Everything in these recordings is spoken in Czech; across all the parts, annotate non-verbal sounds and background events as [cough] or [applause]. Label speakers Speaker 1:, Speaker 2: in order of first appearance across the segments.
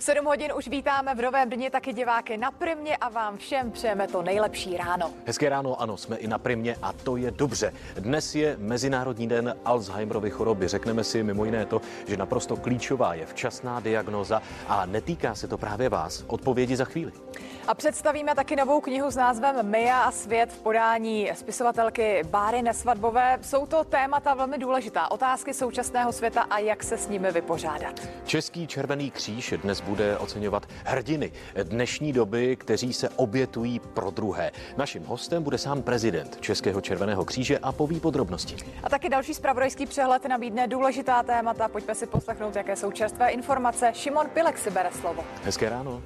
Speaker 1: V 7 hodin už vítáme v novém dni taky diváky na Primě a vám všem přejeme to nejlepší ráno.
Speaker 2: Hezké ráno, ano, jsme i na Primě a to je dobře. Dnes je Mezinárodní den Alzheimerovy choroby. Řekneme si mimo jiné to, že naprosto klíčová je včasná diagnoza a netýká se to právě vás. Odpovědi za chvíli.
Speaker 1: A představíme taky novou knihu s názvem Mia a svět v podání spisovatelky Báry Nesvadbové. Jsou to témata velmi důležitá. Otázky současného světa a jak se s nimi vypořádat.
Speaker 2: Český červený kříž dnes bude oceňovat hrdiny dnešní doby, kteří se obětují pro druhé. Naším hostem bude sám prezident Českého červeného kříže a poví podrobnosti.
Speaker 1: A taky další spravodajský přehled nabídne důležitá témata. Pojďme si poslechnout, jaké jsou čerstvé informace. Šimon Pilek si bere slovo.
Speaker 2: Hezké ráno.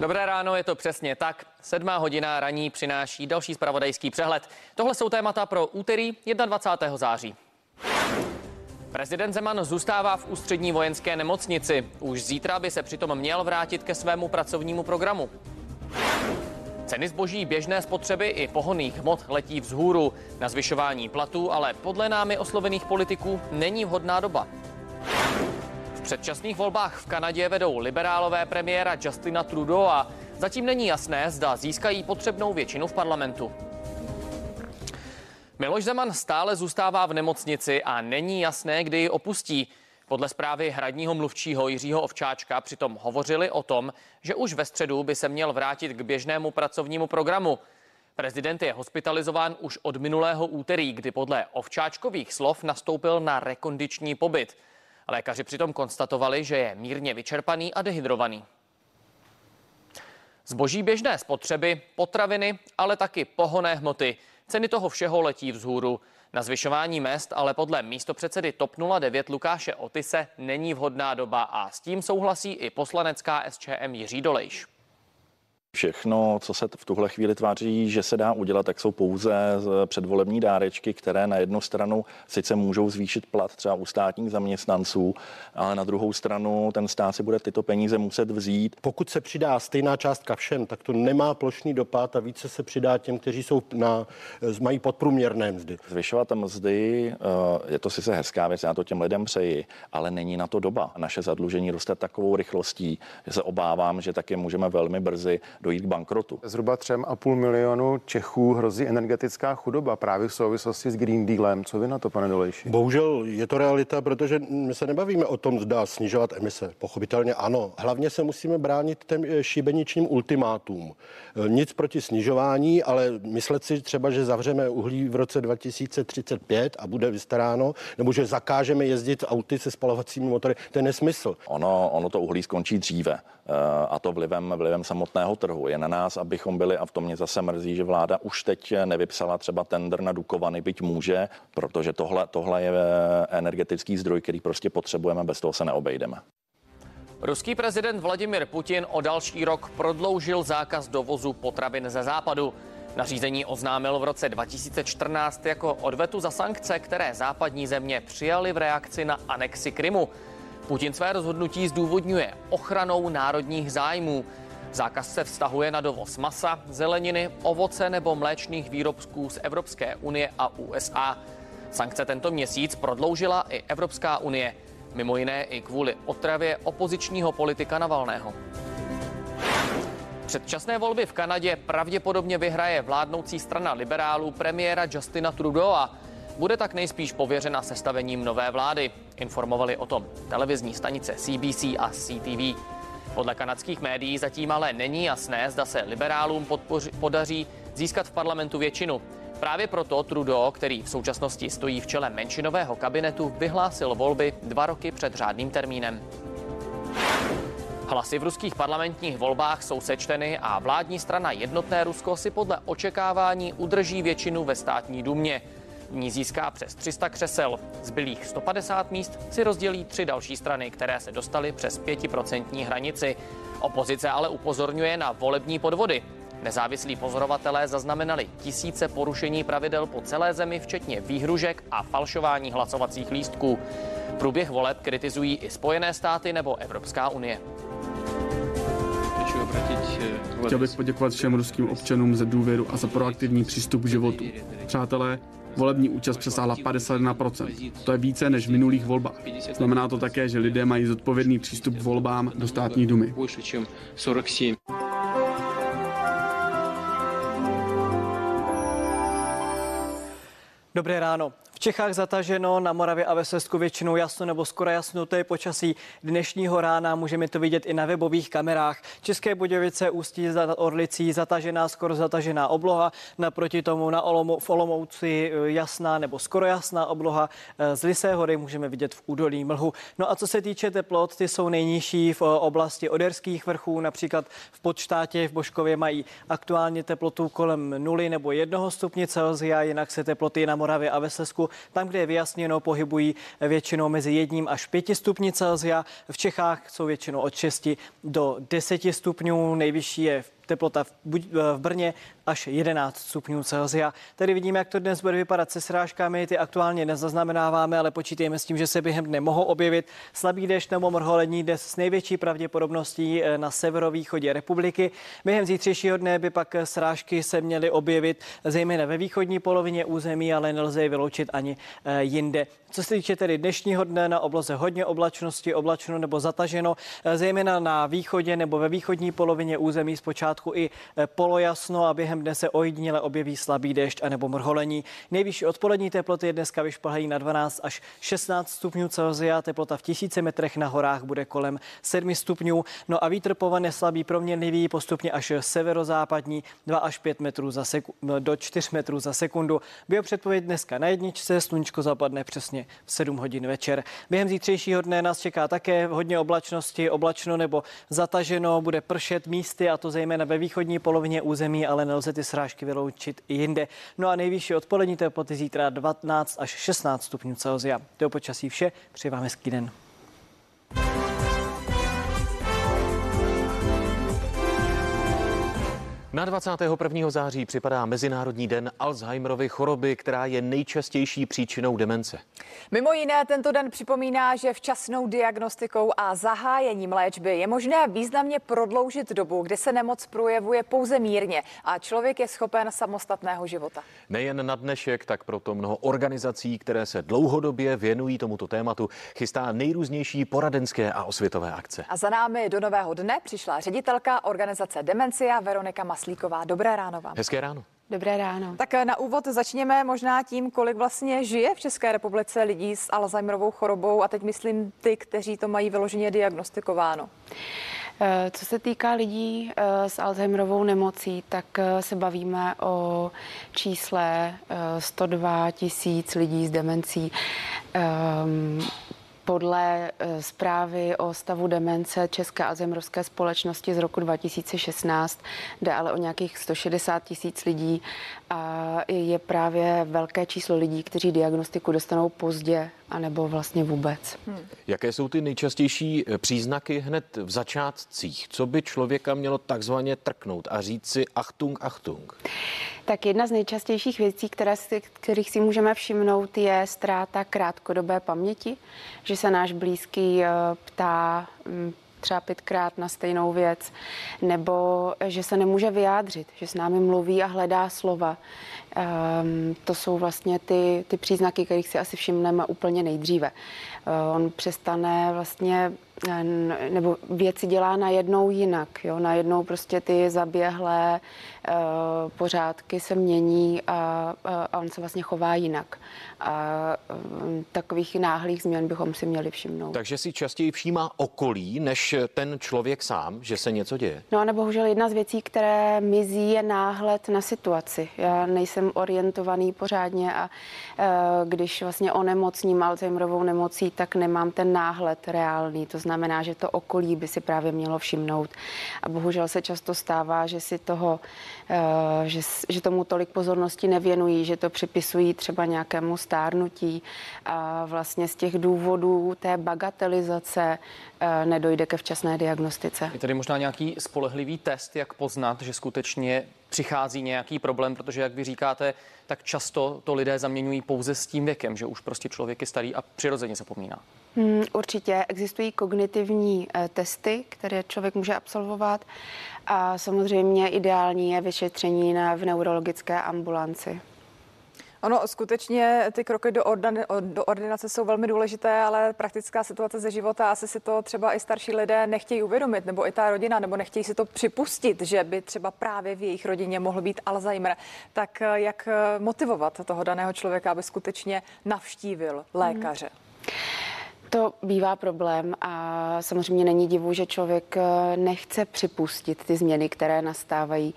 Speaker 3: Dobré ráno, je to přesně tak. Sedmá hodina raní přináší další spravodajský přehled. Tohle jsou témata pro úterý 21. září. Prezident Zeman zůstává v ústřední vojenské nemocnici. Už zítra by se přitom měl vrátit ke svému pracovnímu programu. Ceny zboží běžné spotřeby i pohonných hmot letí vzhůru. Na zvyšování platů ale podle námi oslovených politiků není vhodná doba předčasných volbách v Kanadě vedou liberálové premiéra Justina Trudeau a zatím není jasné, zda získají potřebnou většinu v parlamentu. Miloš Zeman stále zůstává v nemocnici a není jasné, kdy ji opustí. Podle zprávy hradního mluvčího Jiřího Ovčáčka přitom hovořili o tom, že už ve středu by se měl vrátit k běžnému pracovnímu programu. Prezident je hospitalizován už od minulého úterý, kdy podle Ovčáčkových slov nastoupil na rekondiční pobyt. Lékaři přitom konstatovali, že je mírně vyčerpaný a dehydrovaný. Zboží běžné spotřeby, potraviny, ale taky pohoné hmoty. Ceny toho všeho letí vzhůru. Na zvyšování mest ale podle místopředsedy TOP 09 Lukáše Otise není vhodná doba a s tím souhlasí i poslanecká SČM Jiří Dolejš.
Speaker 4: Všechno, co se v tuhle chvíli tváří, že se dá udělat, tak jsou pouze předvolební dárečky, které na jednu stranu sice můžou zvýšit plat třeba u státních zaměstnanců, ale na druhou stranu ten stát si bude tyto peníze muset vzít.
Speaker 5: Pokud se přidá stejná částka všem, tak to nemá plošný dopad a více se přidá těm, kteří jsou na, mají podprůměrné mzdy.
Speaker 4: Zvyšovat mzdy eh, je to sice hezká věc, já to těm lidem přeji, ale není na to doba. Naše zadlužení roste takovou rychlostí, že se obávám, že taky můžeme velmi brzy dojít k bankrotu.
Speaker 6: Zhruba 3,5 milionu Čechů hrozí energetická chudoba právě v souvislosti s Green Dealem. Co vy na to, pane Dolejši?
Speaker 5: Bohužel je to realita, protože my se nebavíme o tom, zda snižovat emise. Pochopitelně ano. Hlavně se musíme bránit těm eh, šibeničním ultimátům. Eh, nic proti snižování, ale myslet si třeba, že zavřeme uhlí v roce 2035 a bude vystaráno, nebo že zakážeme jezdit auty se spalovacími motory, to je nesmysl.
Speaker 4: Ono, ono to uhlí skončí dříve. Eh, a to vlivem, vlivem samotného trhu. Je na nás, abychom byli, a v tom mě zase mrzí, že vláda už teď nevypsala třeba tender na Dukovany, byť může, protože tohle, tohle je eh, energetický zdroj, který prostě potřebujeme, bez toho se neobejdeme.
Speaker 3: Ruský prezident Vladimir Putin o další rok prodloužil zákaz dovozu potravin ze západu. Nařízení oznámil v roce 2014 jako odvetu za sankce, které západní země přijaly v reakci na anexi Krymu. Putin své rozhodnutí zdůvodňuje ochranou národních zájmů. Zákaz se vztahuje na dovoz masa, zeleniny, ovoce nebo mléčných výrobků z Evropské unie a USA. Sankce tento měsíc prodloužila i Evropská unie, mimo jiné i kvůli otravě opozičního politika Navalného. Předčasné volby v Kanadě pravděpodobně vyhraje vládnoucí strana liberálů premiéra Justina Trudeau bude tak nejspíš pověřena sestavením nové vlády. Informovali o tom televizní stanice CBC a CTV. Podle kanadských médií zatím ale není jasné, zda se liberálům podpoři, podaří získat v parlamentu většinu. Právě proto Trudeau, který v současnosti stojí v čele menšinového kabinetu, vyhlásil volby dva roky před řádným termínem. Hlasy v ruských parlamentních volbách jsou sečteny a vládní strana Jednotné Rusko si podle očekávání udrží většinu ve státní dumě ní získá přes 300 křesel. Zbylých 150 míst si rozdělí tři další strany, které se dostaly přes 5% hranici. Opozice ale upozorňuje na volební podvody. Nezávislí pozorovatelé zaznamenali tisíce porušení pravidel po celé zemi, včetně výhružek a falšování hlasovacích lístků. Průběh voleb kritizují i Spojené státy nebo Evropská unie.
Speaker 7: Chtěl bych poděkovat všem ruským občanům za důvěru a za proaktivní přístup k životu. Přátelé, volební účast přesáhla 51%. To je více než v minulých volbách. Znamená to také, že lidé mají zodpovědný přístup k volbám do státní dumy.
Speaker 8: Dobré ráno. V Čechách zataženo, na Moravě a ve Slezsku většinou jasno nebo skoro jasno, to je počasí dnešního rána, můžeme to vidět i na webových kamerách. České Budějovice, Ústí za Orlicí, zatažená, skoro zatažená obloha, naproti tomu na Olomou, v Olomouci eh, jasná nebo skoro jasná obloha. Eh, z Lisé hory můžeme vidět v údolí mlhu. No a co se týče teplot, ty jsou nejnižší v eh, oblasti Oderských vrchů, například v Podštátě, v Boškově mají aktuálně teplotu kolem 0 nebo 1 stupně Celsia, jinak se teploty na Moravě a ve Slezsku tam, kde je vyjasněno, pohybují většinou mezi jedním až pěti stupni Celsia. V Čechách jsou většinou od 6 do 10 stupňů. Nejvyšší je v teplota v, v Brně až 11 stupňů Celsia. Tady vidíme, jak to dnes bude vypadat se srážkami. Ty aktuálně nezaznamenáváme, ale počítejme s tím, že se během dne mohou objevit slabý déšť nebo mrholení dnes s největší pravděpodobností eh, na severovýchodě republiky. Během zítřejšího dne by pak srážky se měly objevit zejména ve východní polovině území, ale nelze je vyloučit ani eh, jinde. Co se týče tedy dnešního dne na obloze hodně oblačnosti, oblačno nebo zataženo, eh, zejména na východě nebo ve východní polovině území zpočátku i polojasno a během dne se ojediněle objeví slabý déšť anebo mrholení. Nejvyšší odpolední teploty dneska vyšplhají na 12 až 16 stupňů Celsia, teplota v tisíci metrech na horách bude kolem 7 stupňů. No a vítr povane slabý proměnlivý, postupně až severozápadní 2 až 5 metrů za seku, do 4 metrů za sekundu. předpověď dneska na jedničce, sluníčko zapadne přesně v 7 hodin večer. Během zítřejšího dne nás čeká také hodně oblačnosti, oblačno nebo zataženo, bude pršet místy a to zejména ve východní polovině území, ale nelze lze ty srážky vyloučit i jinde. No a nejvyšší odpolední teploty zítra 12 až 16 stupňů Celsia. To je počasí vše, přeji vám hezký den.
Speaker 2: Na 21. září připadá Mezinárodní den Alzheimerovy choroby, která je nejčastější příčinou demence.
Speaker 1: Mimo jiné tento den připomíná, že včasnou diagnostikou a zahájením léčby je možné významně prodloužit dobu, kdy se nemoc projevuje pouze mírně a člověk je schopen samostatného života.
Speaker 2: Nejen na dnešek, tak proto mnoho organizací, které se dlouhodobě věnují tomuto tématu, chystá nejrůznější poradenské a osvětové akce.
Speaker 1: A za námi do nového dne přišla ředitelka organizace Demencia Veronika Mas Maslíková. Dobré ráno vám.
Speaker 2: Hezké ráno.
Speaker 9: Dobré ráno.
Speaker 1: Tak na úvod začněme možná tím, kolik vlastně žije v České republice lidí s Alzheimerovou chorobou a teď myslím ty, kteří to mají vyloženě diagnostikováno.
Speaker 9: Eh, co se týká lidí eh, s Alzheimerovou nemocí, tak eh, se bavíme o čísle 102 tisíc lidí s demencí. Podle eh, zprávy o stavu demence České alzheimerovské společnosti z roku 2016 jde ale o nějakých 160 tisíc lidí a je právě velké číslo lidí, kteří diagnostiku dostanou pozdě anebo vlastně vůbec. Hmm.
Speaker 2: Jaké jsou ty nejčastější eh, příznaky hned v začátcích? Co by člověka mělo takzvaně trknout a říct si achtung, achtung?
Speaker 9: Tak jedna z nejčastějších věcí, které si, kterých si můžeme všimnout, je ztráta krátkodobé paměti, že se náš blízký eh, ptá mm, třeba pětkrát na stejnou věc, nebo že se nemůže vyjádřit, že s námi mluví a hledá slova. Um, to jsou vlastně ty, ty příznaky, kterých si asi všimneme úplně nejdříve. Uh, on přestane vlastně nebo věci dělá najednou jinak. Jo? Najednou prostě ty zaběhlé uh, pořádky se mění a, a on se vlastně chová jinak. A um, takových náhlých změn bychom si měli všimnout.
Speaker 2: Takže si častěji všímá okolí, než ten člověk sám, že se něco děje?
Speaker 9: No a bohužel jedna z věcí, které mizí, je náhled na situaci. Já nejsem orientovaný pořádně a uh, když vlastně onemocním Alzheimerovou nemocí, tak nemám ten náhled reálný. To znamená, že to okolí by si právě mělo všimnout. A bohužel se často stává, že si toho, eh, že, že tomu tolik pozornosti nevěnují, že to připisují třeba nějakému stárnutí a vlastně z těch důvodů té bagatelizace eh, nedojde ke včasné diagnostice.
Speaker 10: Je tady možná nějaký spolehlivý test, jak poznat, že skutečně přichází nějaký problém, protože jak vy říkáte, tak často to lidé zaměňují pouze s tím věkem, že už prostě člověk je starý a přirozeně zapomíná.
Speaker 9: Hmm, určitě existují kognitivní eh, testy, které člověk může absolvovat a samozřejmě ideální je vyšetření na, v neurologické ambulanci.
Speaker 1: Ono skutečně ty kroky do, ordin, do ordinace jsou velmi důležité, ale praktická situace ze života, asi si to třeba i starší lidé nechtějí uvědomit, nebo i ta rodina, nebo nechtějí si to připustit, že by třeba právě v jejich rodině mohl být Alzheimer. Tak jak motivovat toho daného člověka, aby skutečně navštívil lékaře? Hmm.
Speaker 9: To bývá problém a samozřejmě není divu, že člověk eh, nechce připustit ty změny, které nastávají.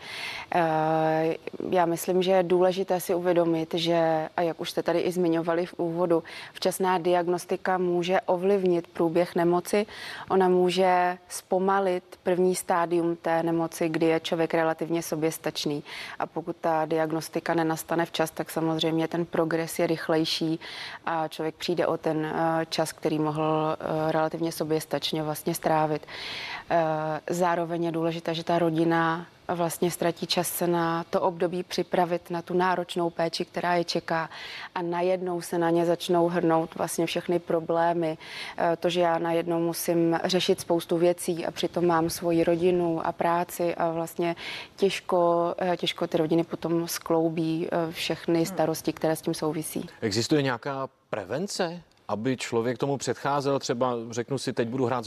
Speaker 9: Eh, já myslím, že je důležité si uvědomit, že, a jak už jste tady i zmiňovali v úvodu, včasná diagnostika může ovlivnit průběh nemoci. Ona může zpomalit první stádium té nemoci, kdy je člověk relativně soběstačný. A pokud ta diagnostika nenastane včas, tak samozřejmě ten progres je rychlejší a člověk přijde o ten eh, čas, který mohl eh, relativně soběstačně vlastně strávit. Eh, zároveň je důležité, že ta rodina vlastně ztratí čas se na to období připravit na tu náročnou péči, která je čeká a najednou se na ně začnou hrnout vlastně všechny problémy. Eh, to, že já najednou musím řešit spoustu věcí a přitom mám svoji rodinu a práci a vlastně těžko, těžko ty rodiny potom skloubí všechny starosti, které s tím souvisí.
Speaker 2: Existuje nějaká prevence aby člověk tomu předcházel, třeba řeknu si, teď budu hrát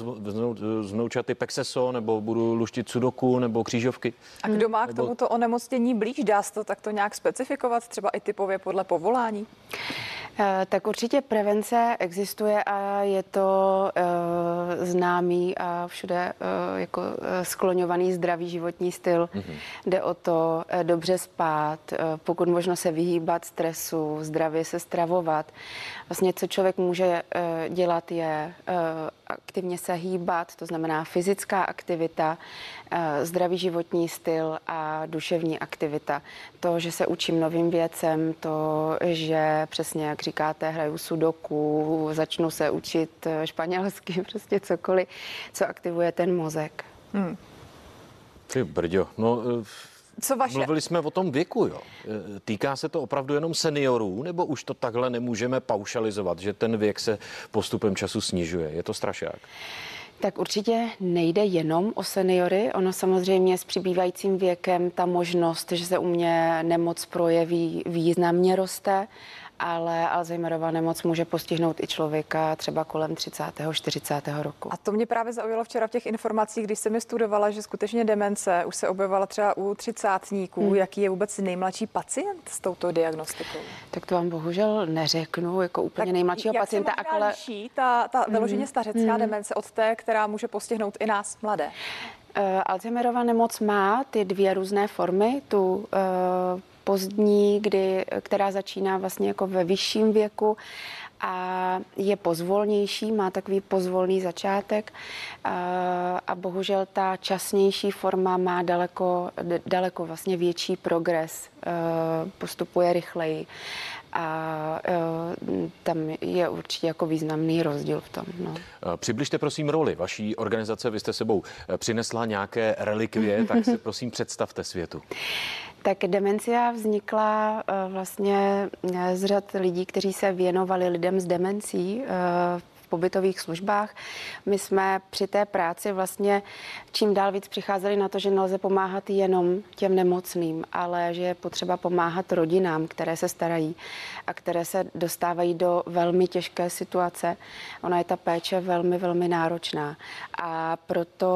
Speaker 2: z vnoučaty Pexeso, nebo budu luštit sudoku, nebo křížovky.
Speaker 1: A kdo má k tomuto onemocnění blíž, dá se to takto nějak specifikovat, třeba i typově podle povolání?
Speaker 9: Eh, tak určitě prevence existuje a je to uh, známý a všude uh, jako skloňovaný zdravý životní styl. Mm-hmm. Jde o to dobře spát, pokud možno se vyhýbat stresu, zdravě se stravovat. Vlastně, co člověk může dělat, je aktivně se hýbat, to znamená fyzická aktivita, Eh, zdravý životní styl a duševní aktivita. To, že se učím novým věcem, to, že přesně jak říkáte, hraju sudoku, začnu se učit eh, španělsky, [laughs] prostě cokoliv, co aktivuje ten mozek. Hmm.
Speaker 2: Ty brďo, no eh, co vaše? Mluvili jsme o tom věku, jo. Týká se to opravdu jenom seniorů, nebo už to takhle nemůžeme paušalizovat, že ten věk se postupem času snižuje? Je to strašák?
Speaker 9: Tak určitě nejde jenom o seniory. Ono samozřejmě s přibývajícím věkem ta možnost, že se u mě nemoc projeví, významně roste ale Alzheimerova nemoc může postihnout i člověka třeba kolem 30. 40. roku.
Speaker 1: A to mě právě zaujalo včera v těch informacích, když jsem mi studovala, že skutečně demence už se objevovala třeba u třicátníků. Hmm. Jaký je vůbec nejmladší pacient s touto diagnostikou?
Speaker 9: Tak to vám bohužel neřeknu, jako úplně tak nejmladšího
Speaker 1: jak
Speaker 9: pacienta.
Speaker 1: Jak ale... liší ta, ta hmm. vyloženě stařecká hmm. demence od té, která může postihnout i nás mladé?
Speaker 9: Uh, Alzheimerova nemoc má ty dvě různé formy, tu uh, pozdní, kdy, která začíná vlastně jako ve vyšším věku a je pozvolnější, má takový pozvolný začátek a, a bohužel ta časnější forma má daleko, daleko vlastně větší progres, postupuje rychleji a tam je určitě jako významný rozdíl v tom. No.
Speaker 2: Přibližte prosím roli vaší organizace, vy jste sebou přinesla nějaké relikvie, tak si prosím představte světu. [laughs]
Speaker 9: Tak demencia vznikla eh, vlastně eh, z řad lidí, kteří se věnovali lidem s demencí eh, pobytových službách. My jsme při té práci vlastně čím dál víc přicházeli na to, že nelze pomáhat jenom těm nemocným, ale že je potřeba pomáhat rodinám, které se starají a které se dostávají do velmi těžké situace. Ona je ta péče velmi, velmi náročná. A proto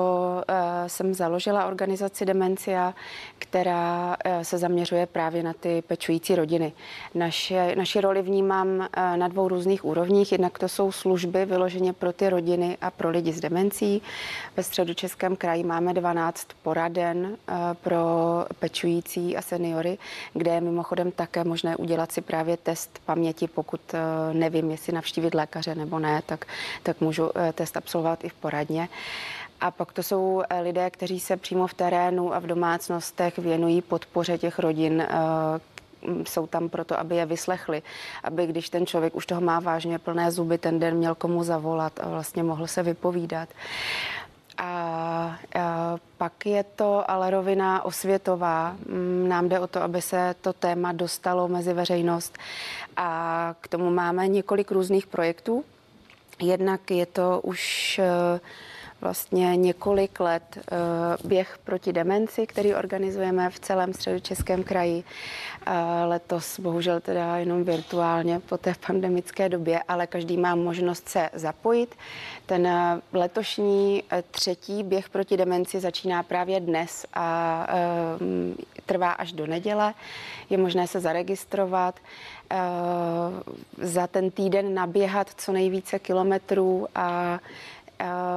Speaker 9: uh, jsem založila organizaci Demencia, která uh, se zaměřuje právě na ty pečující rodiny. Naše, naši roli vnímám uh, na dvou různých úrovních. Jednak to jsou služby vyloženě pro ty rodiny a pro lidi s demencí. Ve středu Českém kraji máme 12 poraden eh, pro pečující a seniory, kde je mimochodem také možné udělat si právě test paměti, pokud eh, nevím, jestli navštívit lékaře nebo ne, tak, tak můžu eh, test absolvovat i v poradně. A pak to jsou lidé, kteří se přímo v terénu a v domácnostech věnují podpoře těch rodin, jsou tam proto, aby je vyslechli, aby když ten člověk už toho má vážně plné zuby, ten den měl komu zavolat a vlastně mohl se vypovídat. A, a pak je to ale rovina osvětová. Mm, nám jde o to, aby se to téma dostalo mezi veřejnost a k tomu máme několik různých projektů. Jednak je to už vlastně několik let eh, běh proti demenci, který organizujeme v celém středočeském kraji. Eh, letos bohužel teda jenom virtuálně po té pandemické době, ale každý má možnost se zapojit. Ten eh, letošní třetí běh proti demenci začíná právě dnes a trvá až do neděle. Je možné se zaregistrovat, za ten týden naběhat co nejvíce kilometrů a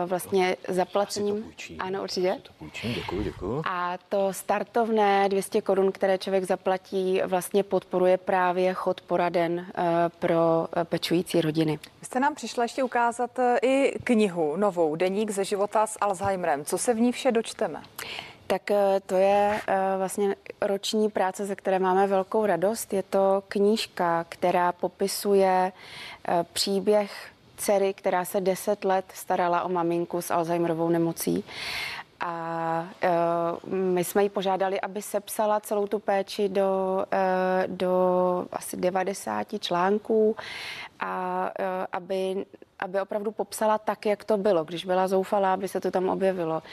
Speaker 9: vlastně zaplacením.
Speaker 2: Ano,
Speaker 9: určitě.
Speaker 2: To půjčím, děkuji, děkuji.
Speaker 9: A to startovné 200 korun, které člověk zaplatí, vlastně podporuje právě chod poraden eh, pro eh, pečující rodiny.
Speaker 1: Vy jste nám přišla ještě ukázat eh, i knihu novou, Deník ze života s Alzheimerem. Co se v ní vše dočteme?
Speaker 9: Tak to je vlastně roční práce, ze které máme velkou radost. Je to knížka, která popisuje příběh dcery, která se deset let starala o maminku s Alzheimerovou nemocí. A uh, my jsme ji požádali, aby sepsala celou tu péči do, uh, do asi 90 článků a uh, aby aby opravdu popsala tak, jak to bylo, když byla zoufalá, aby se to tam objevilo.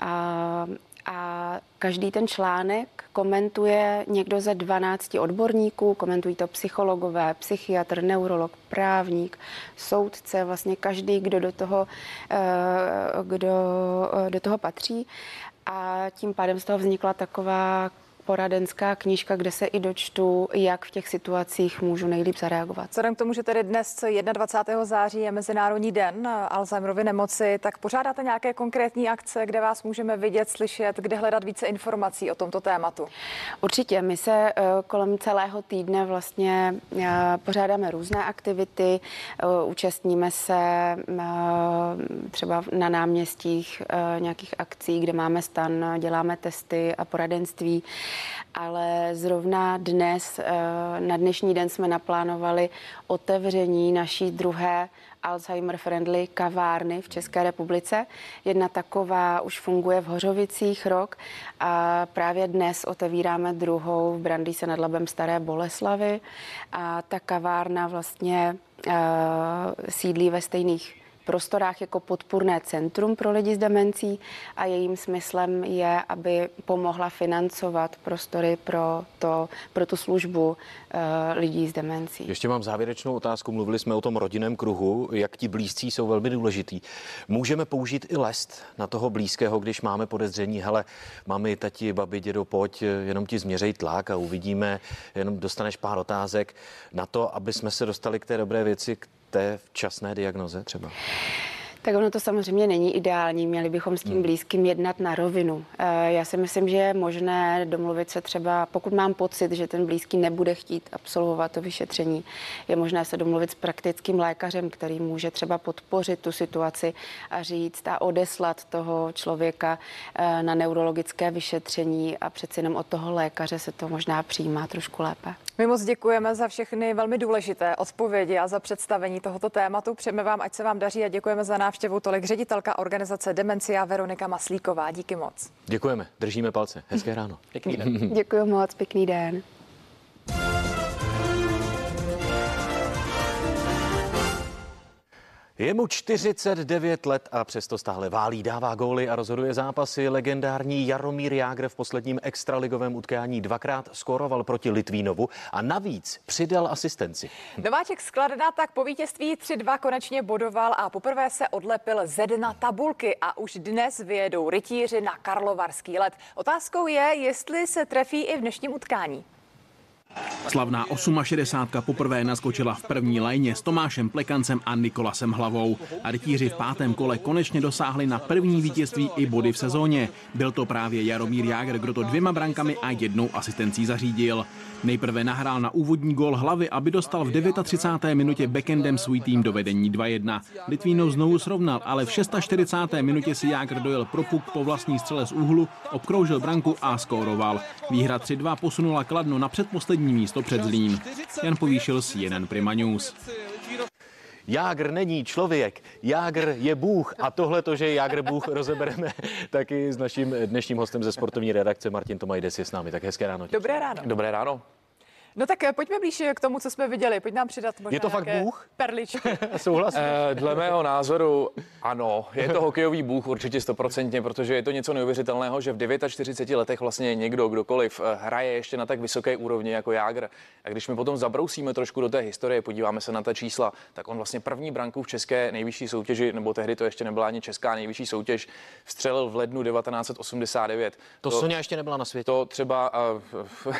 Speaker 9: A a každý ten článek komentuje někdo ze 12 odborníků, komentují to psychologové, psychiatr, neurolog, právník, soudce, vlastně každý, kdo do toho, eh, kdo eh, do toho patří. A tím pádem z toho vznikla taková poradenská knížka, kde se i dočtu, jak v těch situacích můžu nejlíp zareagovat.
Speaker 1: Vzhledem k tomu, že tedy dnes 21. září je Mezinárodní den Alzheimerovy nemoci, tak pořádáte nějaké konkrétní akce, kde vás můžeme vidět, slyšet, kde hledat více informací o tomto tématu?
Speaker 9: Určitě. My se eh, kolem celého týdne vlastně eh, pořádáme různé aktivity, eh, účastníme se třeba na náměstích nějakých akcí, kde máme stan, děláme testy a poradenství ale zrovna dnes, eh, na dnešní den jsme naplánovali otevření naší druhé Alzheimer Friendly kavárny v České republice. Jedna taková už funguje v Hořovicích rok a právě dnes otevíráme druhou v Brandýse nad Labem Staré Boleslavy a ta kavárna vlastně uh, sídlí ve stejných prostorách jako podpůrné centrum pro lidi s demencí a jejím smyslem je, aby pomohla financovat prostory pro, to, pro tu službu uh, lidí s demencí.
Speaker 2: Ještě mám závěrečnou otázku. Mluvili jsme o tom rodinném kruhu, jak ti blízcí jsou velmi důležitý. Můžeme použít i lest na toho blízkého, když máme podezření, hele, mami, tati, babi, dědo, pojď, jenom ti změřej tlak a uvidíme, jenom dostaneš pár otázek na to, aby jsme se dostali k té dobré věci, té včasné diagnoze třeba?
Speaker 9: Tak ono to samozřejmě není ideální, měli bychom s tím hmm. blízkým jednat na rovinu. Eh, já si myslím, že je možné domluvit se třeba, pokud mám pocit, že ten blízký nebude chtít absolvovat to vyšetření, je možné se domluvit s praktickým lékařem, který může třeba podpořit tu situaci a říct a odeslat toho člověka eh, na neurologické vyšetření a přeci jenom od toho lékaře se to možná přijímá trošku lépe.
Speaker 1: My moc děkujeme za všechny velmi důležité odpovědi a za představení tohoto tématu. Přejeme vám, ať se vám daří a děkujeme za návštěvu tolik ředitelka organizace Demencia Veronika Maslíková. Díky moc.
Speaker 2: Děkujeme, držíme palce. Hezké ráno.
Speaker 10: Pěkný den.
Speaker 9: Děkuji moc, pěkný den.
Speaker 2: Je mu 49 let a přesto stále válí, dává góly a rozhoduje zápasy. Legendární Jaromír Jágr v posledním extraligovém utkání dvakrát skoroval proti Litvínovu a navíc přidal asistenci.
Speaker 1: Nováček Skladna tak po vítězství 3-2 konečně bodoval a poprvé se odlepil ze dna tabulky a už dnes vyjedou rytíři na Karlovarský let. Otázkou je, jestli se trefí i v dnešním utkání.
Speaker 11: Slavná 68 poprvé naskočila v první lajně s Tomášem Plekancem a Nikolasem Hlavou. A rytíři v pátém kole konečně dosáhli na první vítězství i body v sezóně. Byl to právě Jaromír Jágr, kdo to dvěma brankami a jednou asistencí zařídil. Nejprve nahrál na úvodní gol hlavy, aby dostal v 39. minutě backendem svůj tým do vedení 2-1. Litvínov znovu srovnal, ale v 46. minutě si Jágr dojel pro puk po vlastní střele z úhlu, obkroužil branku a skóroval. Výhra 3-2 posunula Kladno na předposlední místo před Zlín. Jan povýšil jeden Prima News.
Speaker 2: Jágr není člověk, Jágr je Bůh a tohle to, že je Jágr Bůh, rozebereme [laughs] taky s naším dnešním hostem ze sportovní redakce Martin Tomajdes je s námi. Tak hezké ráno.
Speaker 1: Dobré ráno.
Speaker 10: Dobré ráno.
Speaker 1: No tak eh, pojďme blíž k tomu, co jsme viděli. Pojď nám přidat možná
Speaker 2: Je to fakt Bůh?
Speaker 1: Perličky. [laughs]
Speaker 2: Souhlasím.
Speaker 12: Eh, Dle mého názoru ano, je to hokejový bůh určitě stoprocentně, protože je to něco neuvěřitelného, že v 49 letech vlastně někdo, kdokoliv eh, hraje ještě na tak vysoké úrovni jako Jágr. A když my potom zabrousíme trošku do té historie, podíváme se na ta čísla, tak on vlastně první branku v české nejvyšší soutěži, nebo tehdy to ještě nebyla ani česká nejvyšší soutěž, vstřelil v lednu 1989.
Speaker 2: To Sonia ještě nebyla na světě.
Speaker 12: To třeba, eh,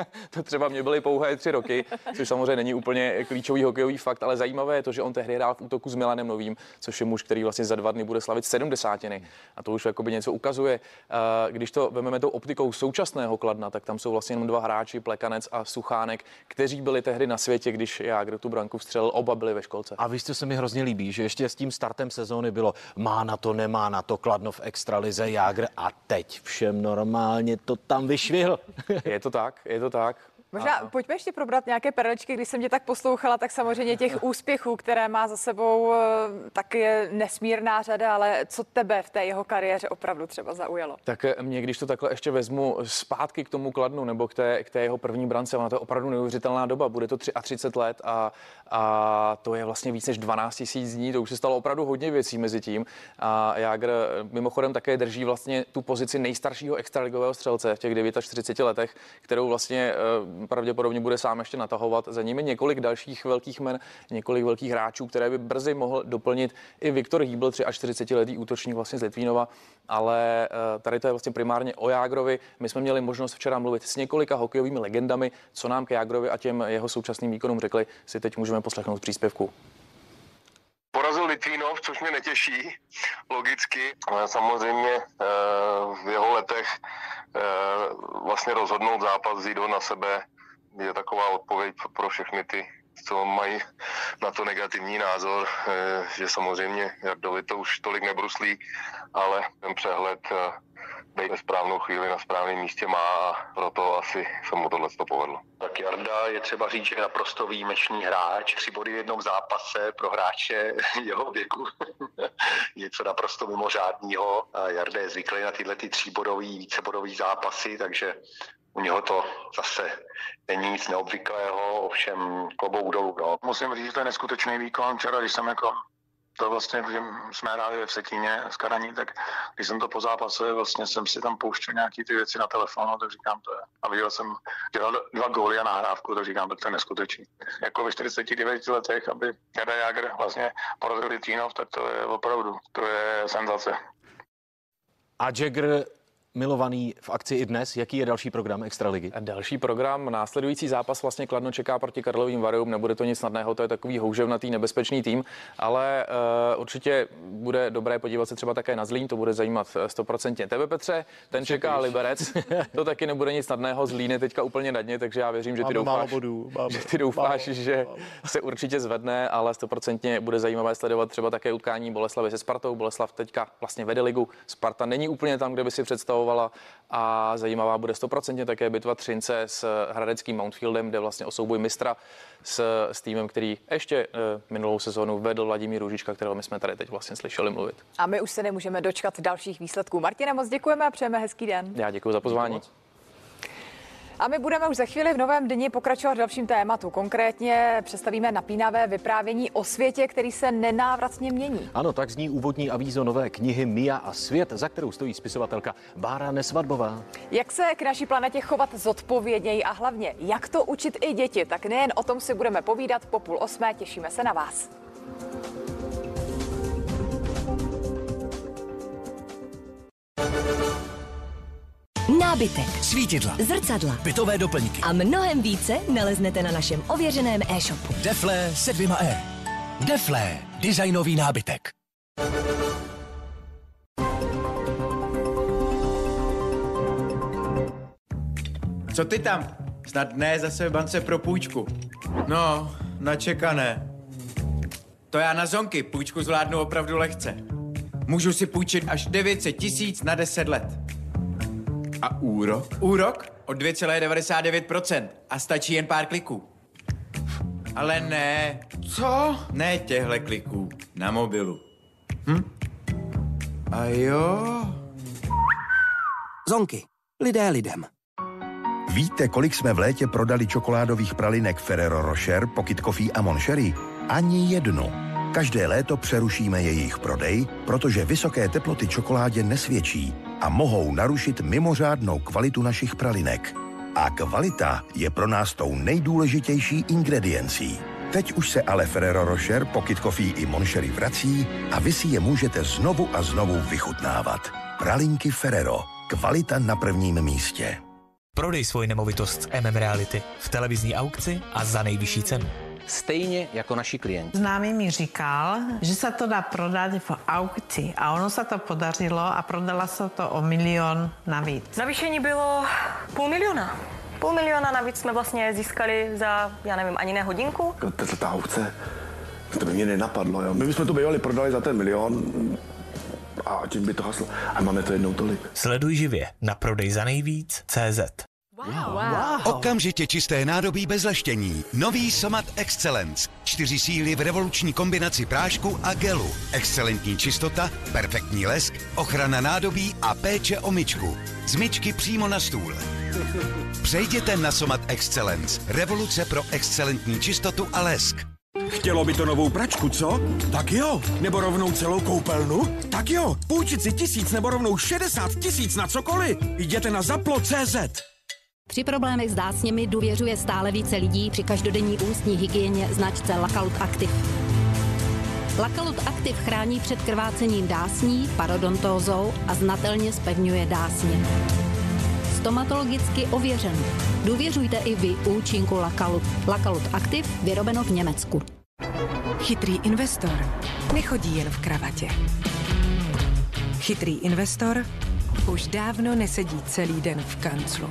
Speaker 12: [laughs] to třeba mě byly pouhé tři roky, což samozřejmě není úplně klíčový hokejový fakt, ale zajímavé je to, že on tehdy hrál v útoku s Milanem Novým, což je muž, který vlastně za dva dny bude slavit sedmdesátiny. A to už jakoby něco ukazuje. Eh, Když to vezmeme tou optikou současného Kladna, tak tam jsou vlastně jenom dva hráči, Plekanec a Suchánek, kteří byli tehdy na světě, když Jágr tu branku vstřelil, oba byli ve školce.
Speaker 2: A víš, co se mi hrozně líbí, že ještě s tím startem sezóny bylo má na to, nemá na to, Kladno v extralize, Jágr a teď všem normálně to tam vyšvihl.
Speaker 12: Je to tak, je to tak.
Speaker 1: Možná
Speaker 12: A-
Speaker 1: pojďme ještě probrat nějaké perličky. Když jsem tě tak poslouchala, tak samozřejmě těch [laughs] úspěchů, které má za sebou, eh, tak je nesmírná řada, ale co tebe v té jeho kariéře opravdu třeba zaujalo?
Speaker 12: Tak eh, mě, když to takhle ještě vezmu zpátky k tomu kladnu nebo k té, k té jeho první brance, ona to je opravdu neuvěřitelná doba, bude to 33 let a, a to je vlastně víc než 12 000 dní, to už se stalo opravdu hodně věcí mezi tím a Jágr eh, mimochodem také drží vlastně tu pozici nejstaršího extraligového střelce v těch 49 letech, kterou vlastně pravděpodobně bude sám ještě natahovat. Za nimi několik dalších velkých men, několik velkých hráčů, které by brzy mohl doplnit i Viktor Hýbl, 43 letý útočník vlastně z Litvínova, ale eh, tady to je vlastně primárně o Jágrovi. My jsme měli možnost včera mluvit s několika hokejovými legendami, co nám k Jágrovi a těm jeho současným výkonům řekli, si teď můžeme poslechnout příspěvku.
Speaker 13: Porazil Litvínov, což mě netěší, logicky. Ale samozřejmě eh, v jeho letech eh, vlastně rozhodnout zápas, vzít ho na sebe, je taková odpověď pro všechny ty, co mají na to negativní názor, eh, že samozřejmě Jardovi to už tolik nebruslí, ale ten přehled eh, být ve správnou chvíli na správném místě má a proto asi se mu tohle to povedlo.
Speaker 14: Tak Jarda je třeba říct, že je naprosto výjimečný hráč. Tři body v jednom zápase pro hráče [laughs] jeho věku. [laughs] Něco naprosto mimořádného. A Jarda je zvyklý na tyhle ty tříbodový, vícebodový zápasy, takže u něho to zase není nic neobvyklého, ovšem klobouk dolů. No.
Speaker 15: Musím říct, že to je neskutečný výkon. Včera, když jsem jako to vlastně, že jsme hráli ve Vsetíně s Karaní, tak když jsem to po zápase, vlastně jsem si tam pouštěl nějaký ty věci na telefonu, tak říkám to je. A viděl jsem, dělal dva góly a nahrávku, tak říkám, tak to je neskutečný. Jako ve 49 letech, aby Jarda Jager vlastně porazil Litvínov, tak to je opravdu, to je senzace.
Speaker 2: A Jagger milovaný v akci i dnes. Jaký je další program Extraligy?
Speaker 12: Další program, následující zápas vlastně Kladno čeká proti Karlovým Varům, nebude to nic snadného, to je takový houževnatý, nebezpečný tým, ale uh, určitě bude dobré podívat se třeba také na Zlín, to bude zajímat eh, stoprocentně. Tebe Petře, ten čeká Liberec, [laughs] to taky nebude nic snadného, Zlín je teďka úplně na dně, takže já věřím, že ty
Speaker 6: Máme málo
Speaker 12: doufáš,
Speaker 6: bodů, [laughs] máme.
Speaker 12: že ty doufáš,
Speaker 6: Málo,
Speaker 12: že se určitě zvedne, ale stoprocentně bude zajímavé sledovat třeba také utkání Boleslavy se Spartou. Boleslav teďka vlastně vede ligu, Sparta není úplně tam, kde by si představovala a zajímavá bude stoprocentně také bitva Třince s hradeckým Mountfieldem, kde vlastně o souboj mistra s, s týmem, který ještě e, minulou sezónu vedl Vladimír Růžička, kterého my jsme tady teď vlastně slyšeli mluvit.
Speaker 1: A my už se nemůžeme dočkat dalších výsledků. Martine, moc děkujeme a přejeme hezký den.
Speaker 12: Já děkuji za pozvání.
Speaker 1: A my budeme už za chvíli v novém dni pokračovat v dalším tématu. Konkrétně představíme napínavé vyprávění o světě, který se nenávratně mění.
Speaker 2: Ano, tak zní úvodní avízo nové knihy Mia a svět, za kterou stojí spisovatelka Bára Nesvadbová.
Speaker 1: Jak se k naší planetě chovat zodpovědněji a hlavně, jak to učit i děti, tak nejen o tom si budeme povídat po půl osmé. Těšíme se na vás.
Speaker 16: Nábytek,
Speaker 17: svítidla,
Speaker 16: zrcadla
Speaker 17: bytové doplňky.
Speaker 16: a mnohem více naleznete na našem ověřeném e-shopu.
Speaker 17: Deflé se dvěma E. Deflé, designový nábytek.
Speaker 18: Co ty tam? Snad ne zase v bance pro půjčku. No, načekané. To já na zonky půjčku zvládnu opravdu lehce. Můžu si půjčit až 900 tisíc na 10 let. A úrok? Úrok od 2,99% a stačí jen pár kliků. Ale ne. Co? Ne těhle kliků. Na mobilu. Hm? A jo?
Speaker 17: Zonky. Lidé lidem.
Speaker 19: Víte, kolik jsme v létě prodali čokoládových pralinek Ferrero Rocher, Pocket Coffee a Monchery? Ani jednu. Každé léto přerušíme jejich prodej, protože vysoké teploty čokoládě nesvědčí a mohou narušit mimořádnou kvalitu našich pralinek. A kvalita je pro nás tou nejdůležitější ingrediencí. Teď už se ale Ferrero Rocher, Pocket Coffee i Monchery vrací a vy si je můžete znovu a znovu vychutnávat. Pralinky Ferrero. Kvalita na prvním místě.
Speaker 20: Prodej svoji nemovitost s MM Reality v televizní aukci a za nejvyšší cenu.
Speaker 21: Stejně jako naši klienti.
Speaker 22: Známý mi říkal, že se to dá prodat v aukci a ono se to podařilo a prodala se to o milion navíc.
Speaker 23: Navýšení bylo půl miliona. Půl miliona navíc jsme vlastně získali za, já nevím, ani ne hodinku.
Speaker 24: Ta, ta aukce, to by mě nenapadlo. Jo. My bychom to bývali prodali za ten milion a tím by to haslo. A máme to jednou tolik.
Speaker 20: Sleduj živě na prodej za nejvíc CZ.
Speaker 17: Wow. Wow. Okamžitě čisté nádobí bez leštění. Nový Somat Excellence. Čtyři síly v revoluční kombinaci prášku a gelu. Excelentní čistota, perfektní lesk, ochrana nádobí a péče o myčku. Z myčky přímo na stůl. [laughs] Přejděte na Somat Excellence. Revoluce pro excelentní čistotu a lesk.
Speaker 25: Chtělo by to novou pračku, co? Tak jo. Nebo rovnou celou koupelnu? Tak jo. Půjčit si tisíc nebo rovnou 60 tisíc na cokoliv. Jděte na zaplo.cz.
Speaker 26: Při problémech s dásněmi důvěřuje stále více lidí při každodenní ústní hygieně značce Lakalut Active. Lakalut Active chrání před krvácením dásní, parodontózou a znatelně spevňuje dásně. Stomatologicky ověřen. Důvěřujte i vy účinku Lakalut. Lakalut Active vyrobeno v Německu.
Speaker 27: Chytrý investor nechodí jen v kravatě. Chytrý investor už dávno nesedí celý den v kanclu.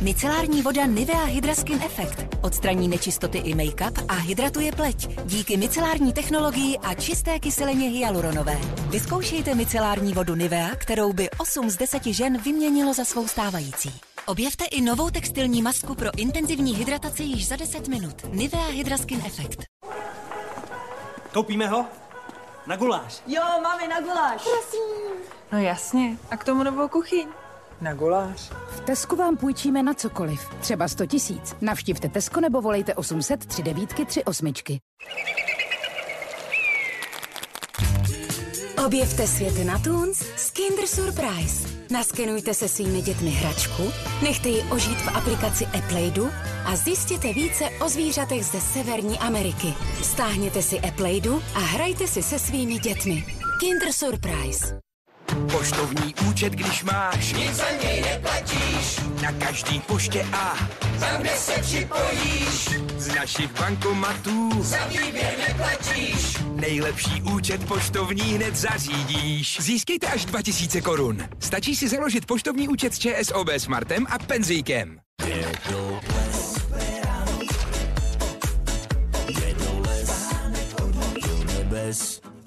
Speaker 16: Micelární voda Nivea Hydraskin Effect odstraní nečistoty i make-up a hydratuje pleť díky micelární technologii a čisté kyselině hyaluronové. Vyzkoušejte micelární vodu Nivea, kterou by 8 z 10 žen vyměnilo za svou stávající. Objevte i novou textilní masku pro intenzivní hydrataci již za 10 minut. Nivea Hydraskin Effect.
Speaker 28: Koupíme ho? Na guláš.
Speaker 29: Jo, mami, na guláš. Prosím.
Speaker 30: No jasně. A k tomu novou kuchyň.
Speaker 28: Na guláš.
Speaker 31: V Tesku vám půjčíme na cokoliv. Třeba 100 tisíc. Navštivte Tesko nebo volejte 800 39 38.
Speaker 16: Objevte světy na Toons s Kinder Surprise. Naskenujte se svými dětmi hračku, nechte ji ožít v aplikaci Applaydu a zjistěte více o zvířatech ze Severní Ameriky. Stáhněte si Applaydu a hrajte si se svými dětmi. Kinder Surprise.
Speaker 32: Poštovní účet, když máš, nic za něj neplatíš. Na každý poště a tam, kde se připojíš. Z našich bankomatů za výběr neplatíš. Nejlepší účet poštovní hned zařídíš. Získejte až 2000 korun. Stačí si založit poštovní účet s ČSOB Smartem a penzíkem.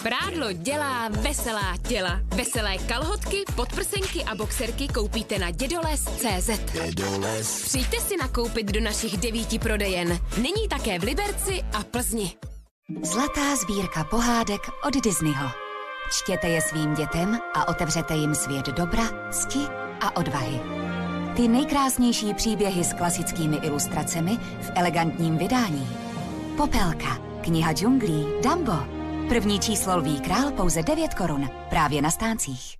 Speaker 33: Prádlo dělá veselá těla. Veselé kalhotky, podprsenky a boxerky koupíte na dědoles.cz. Přijďte si nakoupit do našich devíti prodejen. Nyní také v Liberci a Plzni.
Speaker 16: Zlatá sbírka pohádek od Disneyho. Čtěte je svým dětem a otevřete jim svět dobra, cti a odvahy. Ty nejkrásnější příběhy s klasickými ilustracemi v elegantním vydání. Popelka, kniha džunglí, Dumbo, První číslo Lví král pouze 9 korun. Právě na stáncích.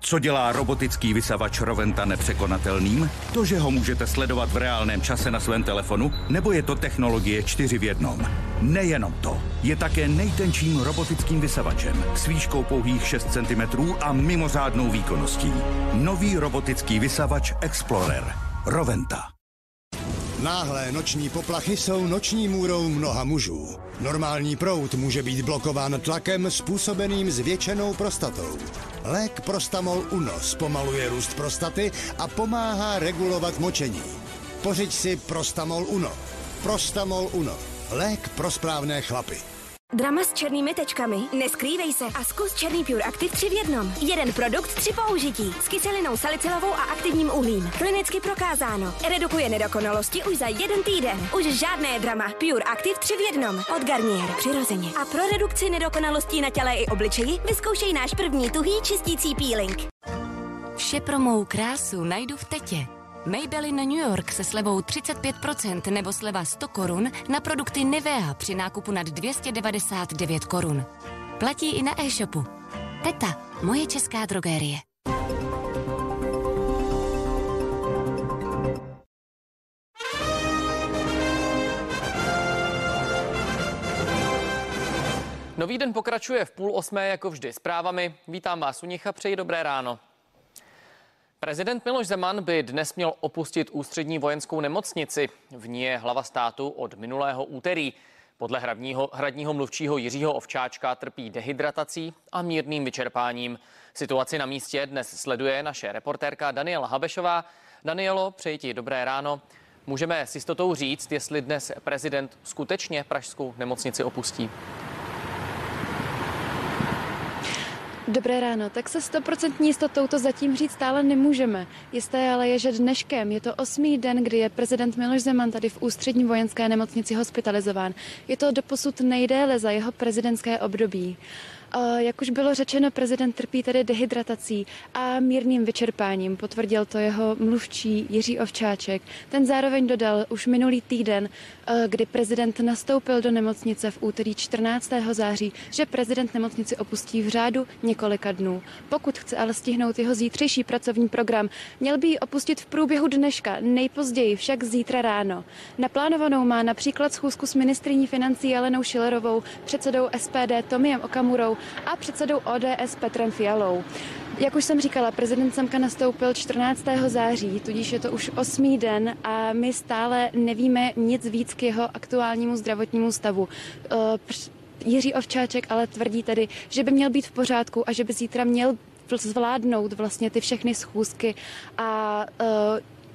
Speaker 34: Co dělá robotický vysavač Roventa nepřekonatelným? To, že ho můžete sledovat v reálném čase na svém telefonu, nebo je to technologie 4 v jednom? Nejenom to. Je také nejtenčím robotickým vysavačem s výškou pouhých 6 cm a mimořádnou výkonností. Nový robotický vysavač Explorer. Roventa.
Speaker 35: Náhlé noční poplachy jsou noční můrou mnoha mužů. Normální proud může být blokován tlakem způsobeným zvětšenou prostatou. Lék Prostamol Uno zpomaluje růst prostaty a pomáhá regulovat močení. Pořiď si Prostamol Uno. Prostamol Uno. Lék pro správné chlapy.
Speaker 36: Drama s černými tečkami? Neskrývej se a zkus Černý Pure Active 3 v jednom. Jeden produkt, tři použití. S kyselinou salicylovou a aktivním uhlím. Klinicky prokázáno. Redukuje nedokonalosti už za jeden týden. Už žádné drama. Pure Active 3 v jednom. Od Garnier. Přirozeně. A pro redukci nedokonalostí na těle i obličeji vyzkoušej náš první tuhý čistící peeling.
Speaker 16: Vše pro mou krásu najdu v Tetě. Maybelline New York se slevou 35% nebo sleva 100 korun na produkty Nivea při nákupu nad 299 korun. Platí i na e-shopu. Teta, moje česká drogérie.
Speaker 3: Nový den pokračuje v půl osmé jako vždy zprávami. Vítám vás u nich a přeji dobré ráno. Prezident Miloš Zeman by dnes měl opustit ústřední vojenskou nemocnici. V ní je hlava státu od minulého úterý. Podle hradního, hradního mluvčího Jiřího Ovčáčka trpí dehydratací a mírným vyčerpáním. Situaci na místě dnes sleduje naše reportérka Daniela Habešová. Danielo, přeji ti dobré ráno. Můžeme s jistotou říct, jestli dnes prezident skutečně pražskou nemocnici opustí.
Speaker 37: Dobré ráno, tak se stoprocentní jistotou to zatím říct stále nemůžeme. Jisté ale je, že dneškem je to osmý den, kdy je prezident Miloš Zeman tady v ústřední vojenské nemocnici hospitalizován. Je to doposud nejdéle za jeho prezidentské období. Jak už bylo řečeno, prezident trpí tedy dehydratací a mírným vyčerpáním. Potvrdil to jeho mluvčí Jiří Ovčáček. Ten zároveň dodal už minulý týden, kdy prezident nastoupil do nemocnice v úterý 14. září, že prezident nemocnici opustí v řádu několika dnů. Pokud chce ale stihnout jeho zítřejší pracovní program, měl by ji opustit v průběhu dneška, nejpozději však zítra ráno. Naplánovanou má například schůzku s ministriní financí Jelenou Šilerovou, předsedou SPD Tomiem Okamurou a předsedou ODS Petrem Fialou. Jak už jsem říkala, prezident Semka nastoupil 14. září, tudíž je to už osmý den a my stále nevíme nic víc k jeho aktuálnímu zdravotnímu stavu. Eh, Jiří Ovčáček ale tvrdí tedy, že by měl být v pořádku a že by zítra měl zvládnout vlastně ty všechny schůzky a uh,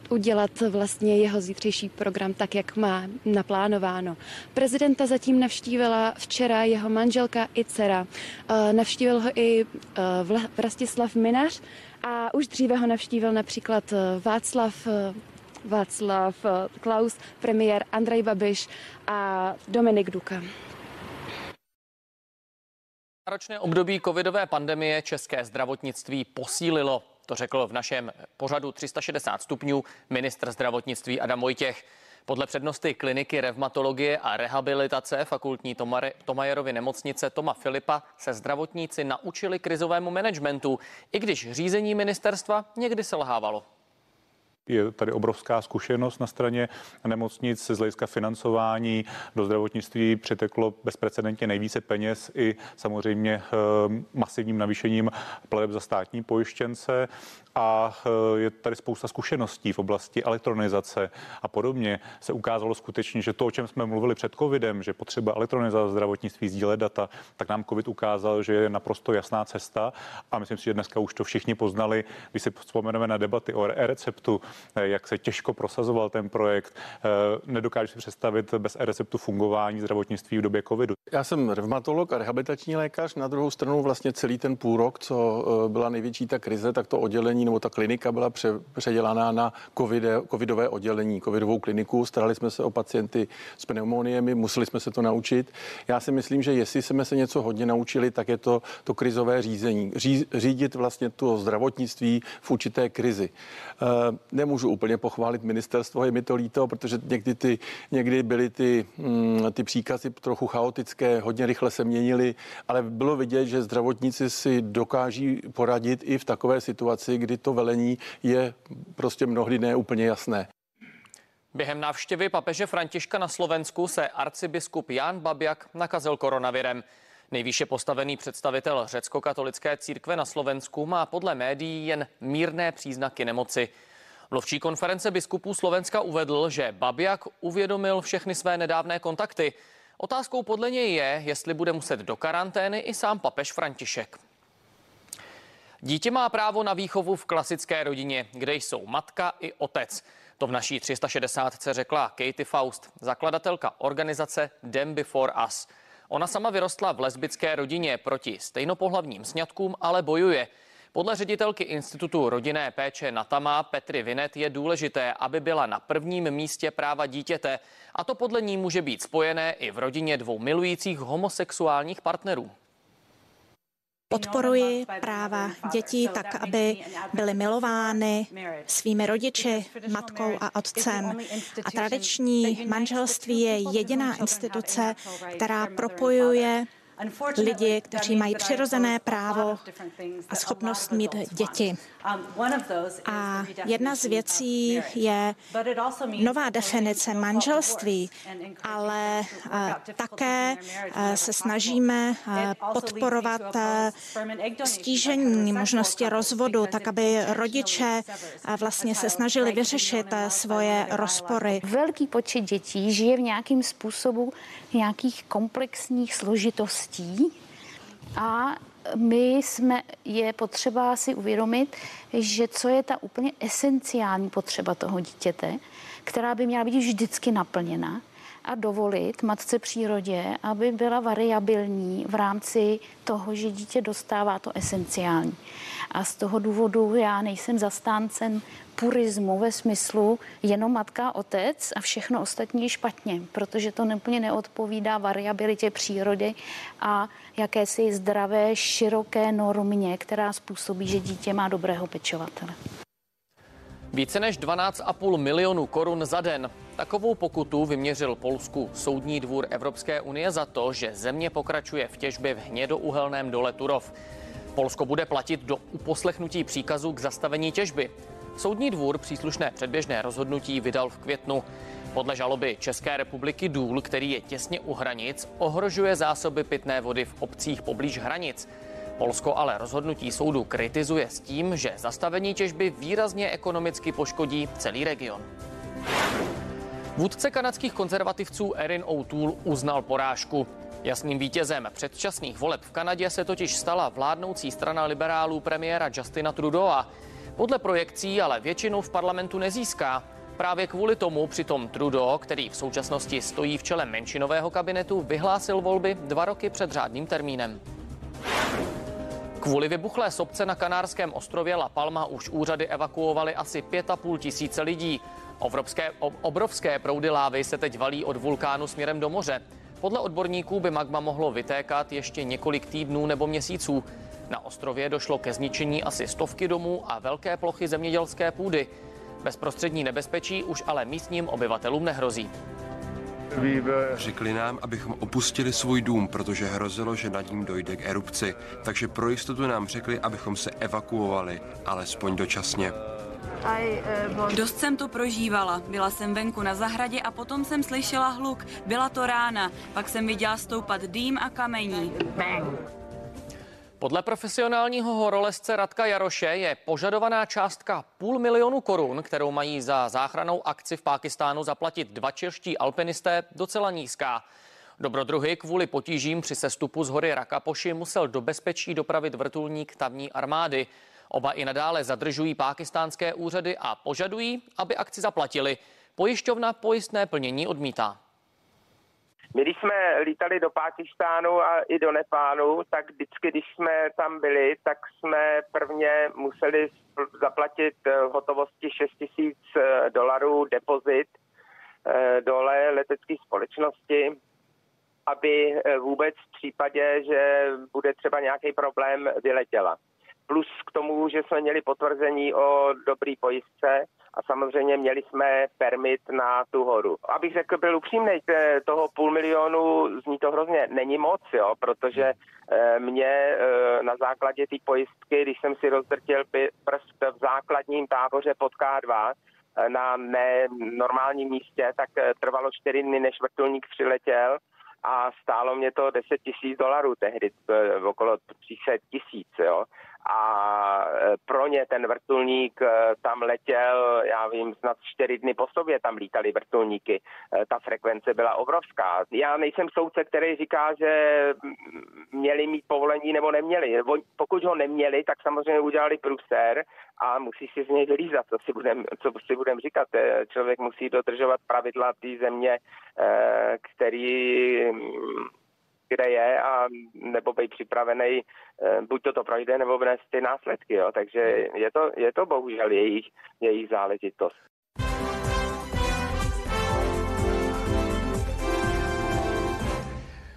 Speaker 37: udělat vlastně jeho zítřejší program tak, jak má naplánováno. Prezidenta zatím navštívila včera jeho manželka i dcera. Eh, navštívil ho i eh, Vrastislav Minař a už dříve ho navštívil například eh, Václav Václav Klaus, premiér Andrej Babiš a Dominik Duka.
Speaker 3: Náročné období covidové pandemie české zdravotnictví posílilo. To řekl v našem pořadu 360 stupňů ministr zdravotnictví Adam Vojtěch. Podle přednosti kliniky revmatologie a rehabilitace fakultní Tomajerovy nemocnice Toma Filipa se zdravotníci naučili krizovému managementu, i když řízení ministerstva někdy selhávalo.
Speaker 38: Je tady obrovská zkušenost na straně nemocnic z hlediska financování. Do zdravotnictví přiteklo bezprecedentně nejvíce peněz i samozřejmě eh, masivním navýšením plateb za státní pojištěnce a eh, je tady spousta zkušeností v oblasti elektronizace a podobně. Se ukázalo skutečně, že to, o čem jsme mluvili před covidem, že potřeba elektronizace zdravotnictví, sdílet data, tak nám covid ukázal, že je naprosto jasná cesta a myslím si, že dneska už to všichni poznali, když si vzpomeneme na debaty o e-receptu, jak se těžko prosazoval ten projekt. Eh, nedokážu si představit bez e-receptu fungování zdravotnictví v době covidu.
Speaker 24: Já jsem revmatolog a rehabilitační lékař. Na druhou stranu vlastně celý ten půl rok, co byla největší ta krize, tak to oddělení nebo ta klinika byla pře, předělaná na COVID, covidové oddělení, covidovou kliniku. Starali jsme se o pacienty s pneumoniemi, museli jsme se to naučit. Já si myslím, že jestli jsme se něco hodně naučili, tak je to to krizové řízení. Ří, řídit vlastně to zdravotnictví v určité krizi. E, nemůžu úplně pochválit ministerstvo, je mi to líto, protože někdy, ty, někdy byly ty, mm, ty příkazy trochu chaotické, hodně rychle se měnily, ale bylo vidět, že zdravotníci si dokáží poradit i v takové situaci, kdy to velení je prostě mnohdy ne úplně jasné.
Speaker 3: Během návštěvy papeže Františka na Slovensku se arcibiskup Jan Babjak nakazil koronavirem. Nejvýše postavený představitel řecko-katolické církve na Slovensku má podle médií jen mírné příznaky nemoci. Mluvčí konference biskupů Slovenska uvedl, že Babjak uvědomil všechny své nedávné kontakty. Otázkou podle něj je, jestli bude muset do karantény i sám papež František. Dítě má právo na výchovu v klasické rodině, kde jsou matka i otec. To v naší 360 řekla Katie Faust, zakladatelka organizace Dem Before Us. Ona sama vyrostla v lesbické rodině proti stejnopohlavním sňatkům, ale bojuje. Podle ředitelky Institutu rodinné péče Natama Petry Vinet je důležité, aby byla na prvním místě práva dítěte a to podle ní může být spojené i v rodině dvou milujících homosexuálních partnerů.
Speaker 39: Podporuji práva dětí tak, aby byly milovány svými rodiči, matkou a otcem. A tradiční manželství je jediná instituce, která propojuje lidi, kteří mají přirozené právo a schopnost mít děti. A jedna z věcí je nová definice manželství, ale také se snažíme podporovat stížení možnosti rozvodu, tak aby rodiče vlastně se snažili vyřešit svoje rozpory.
Speaker 40: Velký počet dětí žije v nějakým způsobu nějakých komplexních složitostí a my jsme, je potřeba si uvědomit, že co je ta úplně esenciální potřeba toho dítěte, která by měla být vždycky naplněna a dovolit matce přírodě, aby byla variabilní v rámci toho, že dítě dostává to esenciální. A z toho důvodu já nejsem zastáncem purismu ve smyslu jenom matka otec a všechno ostatní je špatně, protože to úplně neodpovídá variabilitě přírody a jakési zdravé, široké normě, která způsobí, že dítě má dobrého pečovatele.
Speaker 3: Více než 12,5 milionů korun za den. Takovou pokutu vyměřil Polsku Soudní dvůr Evropské unie za to, že země pokračuje v těžbě v hnědouhelném dole Turov. Polsko bude platit do uposlechnutí příkazu k zastavení těžby. Soudní dvůr příslušné předběžné rozhodnutí vydal v květnu. Podle žaloby České republiky důl, který je těsně u hranic, ohrožuje zásoby pitné vody v obcích poblíž hranic. Polsko ale rozhodnutí soudu kritizuje s tím, že zastavení těžby výrazně ekonomicky poškodí celý region. Vůdce kanadských konzervativců Erin O'Toole uznal porážku. Jasným vítězem předčasných voleb v Kanadě se totiž stala vládnoucí strana liberálů premiéra Justina Trudeau. Podle projekcí ale většinu v parlamentu nezíská. Právě kvůli tomu přitom Trudeau, který v současnosti stojí v čele menšinového kabinetu, vyhlásil volby dva roky před řádným termínem. Kvůli vybuchlé sopce na kanárském ostrově La Palma už úřady evakuovaly asi 5,5 tisíce lidí. Obrovské, obrovské proudy lávy se teď valí od vulkánu směrem do moře. Podle odborníků by magma mohlo vytékat ještě několik týdnů nebo měsíců. Na ostrově došlo ke zničení asi stovky domů a velké plochy zemědělské půdy. Bezprostřední nebezpečí už ale místním obyvatelům nehrozí.
Speaker 41: Řekli nám, abychom opustili svůj dům, protože hrozilo, že nad ním dojde k erupci. Takže pro jistotu nám řekli, abychom se evakuovali, alespoň dočasně.
Speaker 42: Dost jsem to prožívala. Byla jsem venku na zahradě a potom jsem slyšela hluk. Byla to rána. Pak jsem viděla stoupat dým a kamení.
Speaker 3: Podle profesionálního horolezce Radka Jaroše je požadovaná částka půl milionu korun, kterou mají za záchranou akci v Pákistánu zaplatit dva čeští alpinisté, docela nízká. Dobrodruhy kvůli potížím při sestupu z hory Rakapoši musel do bezpečí dopravit vrtulník tamní armády. Oba i nadále zadržují pákistánské úřady a požadují, aby akci zaplatili. Pojišťovna pojistné plnění odmítá.
Speaker 43: My, když jsme lítali do Pákistánu a i do Nepálu, tak vždycky, když jsme tam byli, tak jsme prvně museli zaplatit v hotovosti 6 tisíc eh, dolarů depozit eh, dole letecké společnosti, aby eh, vůbec v případě, že bude třeba nějaký problém, vyletěla. Plus k tomu, že jsme měli potvrzení o dobrý pojistce, a samozřejmě měli jsme permit na tu horu. Abych řekl, byl upřímný, toho půl milionu zní to hrozně není moc, jo, protože eh, mě eh, na základě té pojistky, když jsem si rozdrtil prst v základním táboře pod K2, eh, na nenormálním místě, tak trvalo čtyři dny, než vrtulník přiletěl a stálo mě to 10 tisíc dolarů tehdy, okolo 300 tisíc, jo a e, pro ně ten vrtulník e, tam letěl, já vím, snad čtyři dny po sobě tam lítali vrtulníky. E, ta frekvence byla obrovská. Já nejsem soudce, který říká, že měli mít povolení nebo neměli. Pokud ho neměli, tak samozřejmě udělali průser a musí si z něj vylízat, co si budeme co si budem říkat. Člověk musí dodržovat pravidla té země, který kde je a nebo být připravený, eh, buď to to projde, nebo vnést ty následky, jo. Takže je to, je to bohužel jejich, jejich záležitost.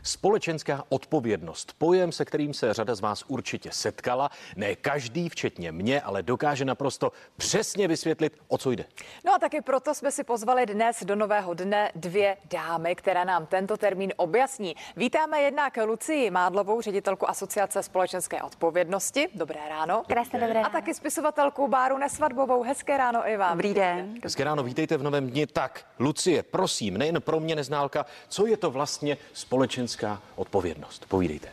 Speaker 2: Společenská odpovědnost. Pojem, se kterým se řada z vás určitě setkala. Ne každý, včetně mě, ale dokáže naprosto přesně vysvětlit, o co jde.
Speaker 1: No a taky proto jsme si pozvali dnes do nového dne dvě dámy, které nám tento termín objasní. Vítáme jednak Lucii Mádlovou, ředitelku Asociace společenské odpovědnosti. Dobré ráno.
Speaker 44: Krásné dobré ráno.
Speaker 1: A taky spisovatelku Báru Nesvadbovou. Hezké ráno i vám.
Speaker 44: Dobrý den.
Speaker 2: Hezké ráno, vítejte v novém dni. Tak, Lucie, prosím, nejen pro mě neználka, co je to vlastně společenská společenská odpovědnost. Povídejte.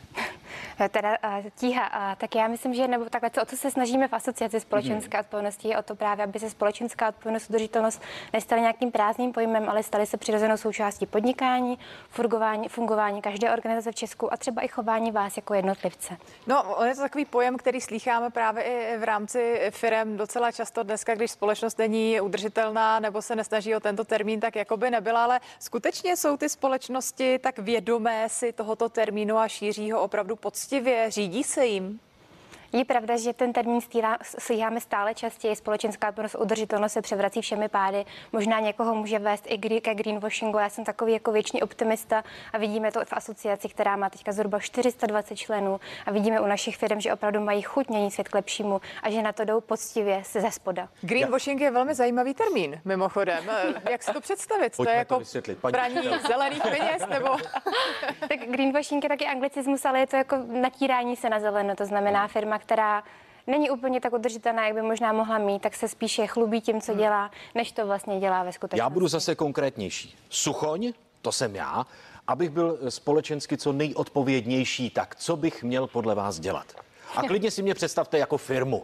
Speaker 44: Teda tíha, tak já myslím, že nebo takhle, o co se snažíme v asociaci společenská hmm. odpovědnosti, je o to právě, aby se společenská odpovědnost, udržitelnost nestala nějakým prázdným pojmem, ale staly se přirozenou součástí podnikání, fungování, fungování každé organizace v Česku a třeba i chování vás jako jednotlivce.
Speaker 1: No, on je to takový pojem, který slýcháme právě i v rámci firm docela často dneska, když společnost není udržitelná nebo se nesnaží o tento termín, tak jako by nebyla, ale skutečně jsou ty společnosti tak vědomé si tohoto termínu a šíří ho opravdu poctivě, řídí se jim?
Speaker 44: Je pravda, že ten termín slyháme stále častěji. Společenská odpovědnost udržitelnost se převrací všemi pády. Možná někoho může vést i ke greenwashingu. Já jsem takový jako věčný optimista a vidíme to v asociaci, která má teďka zhruba 420 členů a vidíme u našich firm, že opravdu mají chuť měnit svět k lepšímu a že na to jdou poctivě se ze spoda.
Speaker 1: Greenwashing je velmi zajímavý termín, mimochodem. [laughs] Jak si to představit?
Speaker 2: Pojďme
Speaker 1: to je jako
Speaker 2: to
Speaker 1: praní zelených peněz nebo... [laughs]
Speaker 44: tak greenwashing je taky anglicismus, ale je to jako natírání se na zeleno. To znamená firma, která není úplně tak udržitelná, jak by možná mohla mít, tak se spíše chlubí tím, co hmm. dělá, než to vlastně dělá ve skutečnosti.
Speaker 2: Já budu zase konkrétnější. Suchoň, to jsem já, abych byl společensky co nejodpovědnější, tak co bych měl podle vás dělat? A [laughs] klidně si mě představte jako firmu.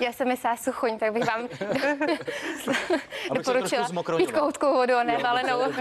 Speaker 44: Já jsem myslela suchoň, tak bych vám [laughs] doporučila pít koutkou vodu a nevalenou. [laughs]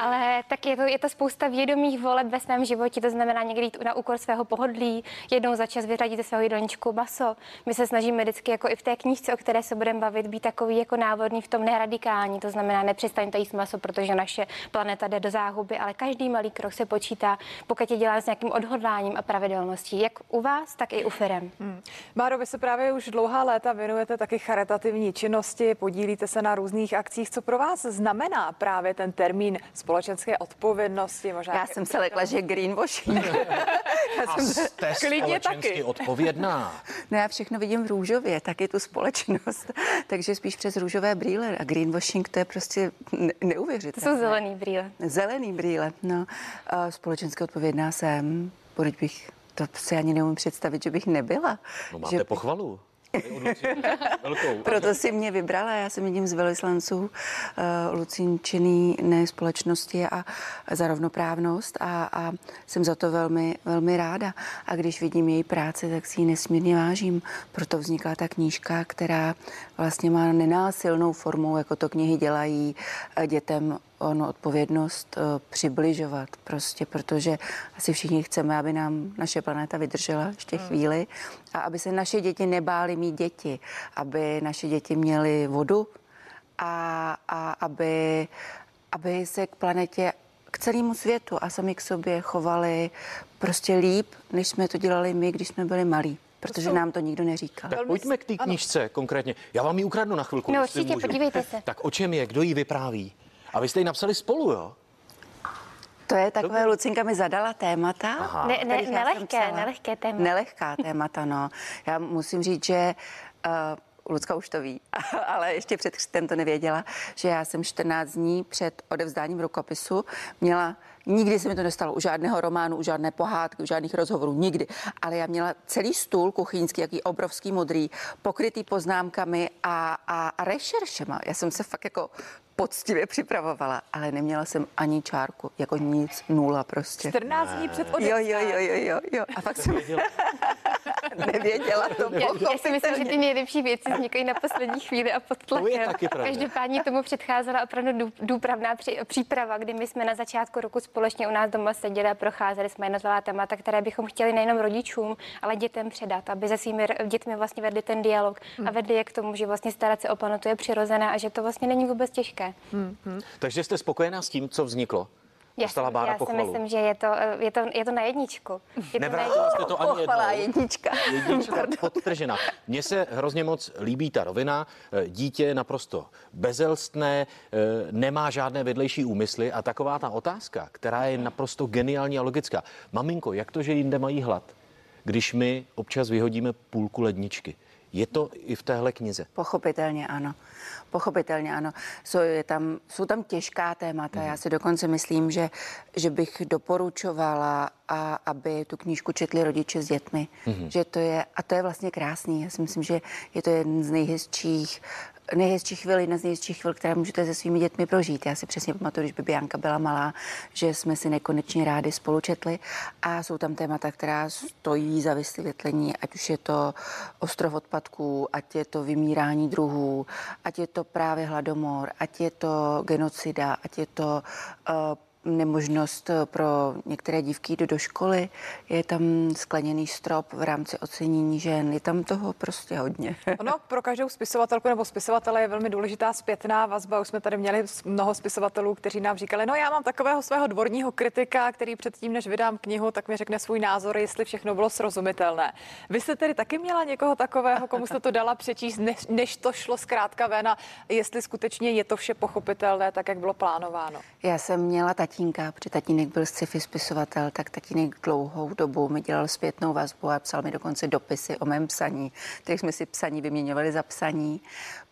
Speaker 44: Ale tak je to, je to spousta vědomých voleb ve svém životě, to znamená někdy jít na úkor svého pohodlí, jednou za čas vyřadit ze svého jídelníčku maso. My se snažíme vždycky, jako i v té knížce, o které se budeme bavit, být takový jako návodný v tom neradikální, to znamená nepřestaňte jíst maso, protože naše planeta jde do záhuby, ale každý malý krok se počítá, pokud je dělá s nějakým odhodláním a pravidelností, jak u vás, tak i u firem. Hmm.
Speaker 1: Máro, vy se právě už dlouhá léta věnujete taky charitativní činnosti, podílíte se na různých akcích. Co pro vás znamená právě ten termín společenské odpovědnosti?
Speaker 44: Možná já jsem se lekla, že greenwashing. [laughs]
Speaker 2: já jsem jste klidně taky. odpovědná. [laughs]
Speaker 44: No já všechno vidím v růžově, taky tu společnost. [laughs] Takže spíš přes růžové brýle. A greenwashing to je prostě neuvěřitelné. To jsou zelený brýle. Zelený brýle, no. Společensky odpovědná jsem. Proč bych to si ani neumím představit, že bych nebyla.
Speaker 2: No máte že... pochvalu. [laughs]
Speaker 44: Proto si mě vybrala. Já jsem jedním z velvyslanců uh, Lucínčiny společnosti a za rovnoprávnost a, a jsem za to velmi, velmi ráda. A když vidím její práci, tak si ji nesmírně vážím. Proto vznikla ta knížka, která vlastně má nenásilnou formou, jako to knihy dělají eh, dětem ono odpovědnost uh, přibližovat prostě, protože asi všichni chceme, aby nám naše planeta vydržela ještě hmm. chvíli a aby se naše děti nebály mít děti, aby naše děti měly vodu a, a aby, aby se k planetě k celému světu a sami k sobě chovali prostě líp, než jsme to dělali my, když jsme byli malí protože nám to nikdo neříkal.
Speaker 2: Tak pojďme k té knižce ano. konkrétně. Já vám ji ukradnu na chvilku.
Speaker 44: No určitě, podívejte se.
Speaker 2: Tak o čem je, kdo ji vypráví? A vy jste ji napsali spolu, jo?
Speaker 44: To je takové, Dobře. Lucinka mi zadala témata. Ne, ne, nelehké, nelehké témata. Nelehká témata, no. Já musím říct, že uh, Lucka už to ví, [laughs] ale ještě před křtem to nevěděla, že já jsem 14 dní před odevzdáním rukopisu měla Nikdy se mi to nestalo u žádného románu, u žádné pohádky, u žádných rozhovorů, nikdy. Ale já měla celý stůl kuchyňský, jaký obrovský modrý, pokrytý poznámkami a, a, a rešeršema. Já jsem se fakt jako poctivě připravovala, ale neměla jsem ani čárku, jako nic, nula prostě.
Speaker 1: 14 dní před
Speaker 44: Jo, jo, jo, jo, jo, jo. A fakt jsem nevěděla [laughs] to. Já, já si myslím, že ty nejlepší věci vznikají na poslední chvíli a pod tlakem. Každopádně tomu předcházela opravdu důpravná příprava, kdy my jsme na začátku roku společně u nás doma seděli a procházeli jsme jednotlivá témata, které bychom chtěli nejenom rodičům, ale dětem předat, aby se svými dětmi vlastně vedli ten dialog a hmm. vedli je k tomu, že vlastně starat se o planetu je přirozené a že to vlastně není vůbec těžké.
Speaker 2: Hmm. Hmm. Takže jste spokojená s tím, co vzniklo? Dostala Bára
Speaker 44: já si
Speaker 2: pochvalu.
Speaker 44: myslím, že je to, je to, je to na jedničku. Je
Speaker 2: Nevrátila jste to ani
Speaker 44: Pochvala,
Speaker 2: jednou.
Speaker 44: jednička.
Speaker 2: Jednička podtržena. Mně se hrozně moc líbí ta rovina. Eh, Dítě je naprosto bezelstné, eh, nemá žádné vedlejší úmysly a taková ta otázka, která je naprosto geniální a logická. Maminko, jak to, že jinde mají hlad, když my občas vyhodíme půlku ledničky? Je to i v téhle knize.
Speaker 9: Pochopitelně ano. Pochopitelně ano. Jsou, je tam, jsou tam těžká témata. Já si dokonce myslím, že, že bych doporučovala, a, aby tu knížku četli rodiče s dětmi.
Speaker 45: Mhm.
Speaker 9: Že to je, a to je vlastně krásný. Já si myslím, že je to jeden z nejhezčích nejhezčích chvil, jedna z nejhezčích chvil, které můžete se svými dětmi prožít. Já si přesně pamatuju, když Bibianka byla malá, že jsme si nekonečně rádi spolu četli a jsou tam témata, která stojí za vysvětlení, ať už je to ostrov odpadků, ať je to vymírání druhů, ať je to právě hladomor, ať je to genocida, ať je to uh, nemožnost pro některé dívky jít do školy, je tam skleněný strop v rámci ocenění žen, je tam toho prostě hodně. [laughs]
Speaker 1: Ono pro každou spisovatelku nebo spisovatele je velmi důležitá zpětná vazba. Už jsme tady měli mnoho spisovatelů, kteří nám říkali, no já mám takového svého dvorního kritika, který předtím, než vydám knihu, tak mi řekne svůj názor, jestli všechno bylo srozumitelné. Vy jste tedy taky měla někoho takového, komu jste to dala přečíst, než, než to šlo zkrátka ven a jestli skutečně je to vše pochopitelné, tak jak bylo plánováno.
Speaker 9: Já jsem měla tatínka, protože tatínek byl sci-fi spisovatel, tak tatínek dlouhou dobu mi dělal zpětnou vazbu a psal mi dokonce dopisy o mém psaní, kterých jsme si psaní vyměňovali za psaní.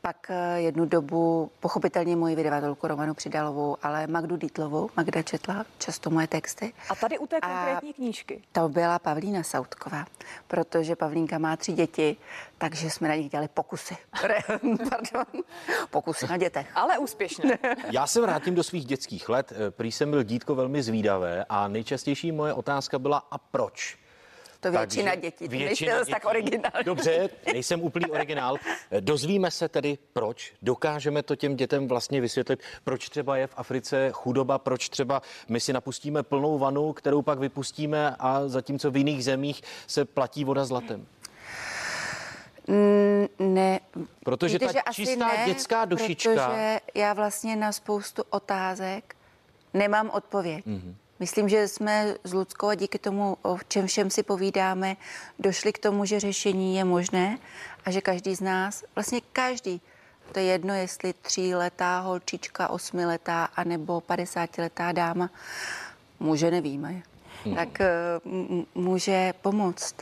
Speaker 9: Pak eh, jednu dobu pochopitelně moji vydavatelku Romanu Přidalovou, ale Magdu Dítlovou. Magda četla často moje texty.
Speaker 1: A tady u té konkrétní knížky?
Speaker 9: To byla Pavlína Sautková, protože Pavlínka má tři děti, takže jsme na nich dělali pokusy. [laughs] Pardon, pokusy na dětech.
Speaker 1: Ale úspěšně. [laughs]
Speaker 2: Já se vrátím do svých dětských let. Eh, Prý jsem byl dítko velmi zvídavé a nejčastější moje otázka byla a proč?
Speaker 9: To většina dětí, to nejste zas tak originální.
Speaker 2: Dobře, nejsem úplný originál. Eh, Dozvíme se tedy proč. Dokážeme to těm dětem vlastně vysvětlit, proč třeba je v Africe chudoba, proč třeba my si napustíme plnou vanu, kterou pak vypustíme a zatímco v jiných zemích se platí voda zlatem.
Speaker 9: Mm, Ne.
Speaker 2: Protože ta
Speaker 9: že asi
Speaker 2: čistá dětská dušička-
Speaker 9: Protože já vlastně na spoustu otázek nemám odpověď. Mm-hmm. Myslím, že jsme s Ludskou a díky tomu, o čem všem si povídáme, došli k tomu, že řešení je možné a že každý z nás, vlastně každý, to je jedno, jestli tříletá holčička, osmiletá, anebo padesátiletá dáma, může, nevíme,
Speaker 2: Hmm.
Speaker 9: tak eh, může pomoct.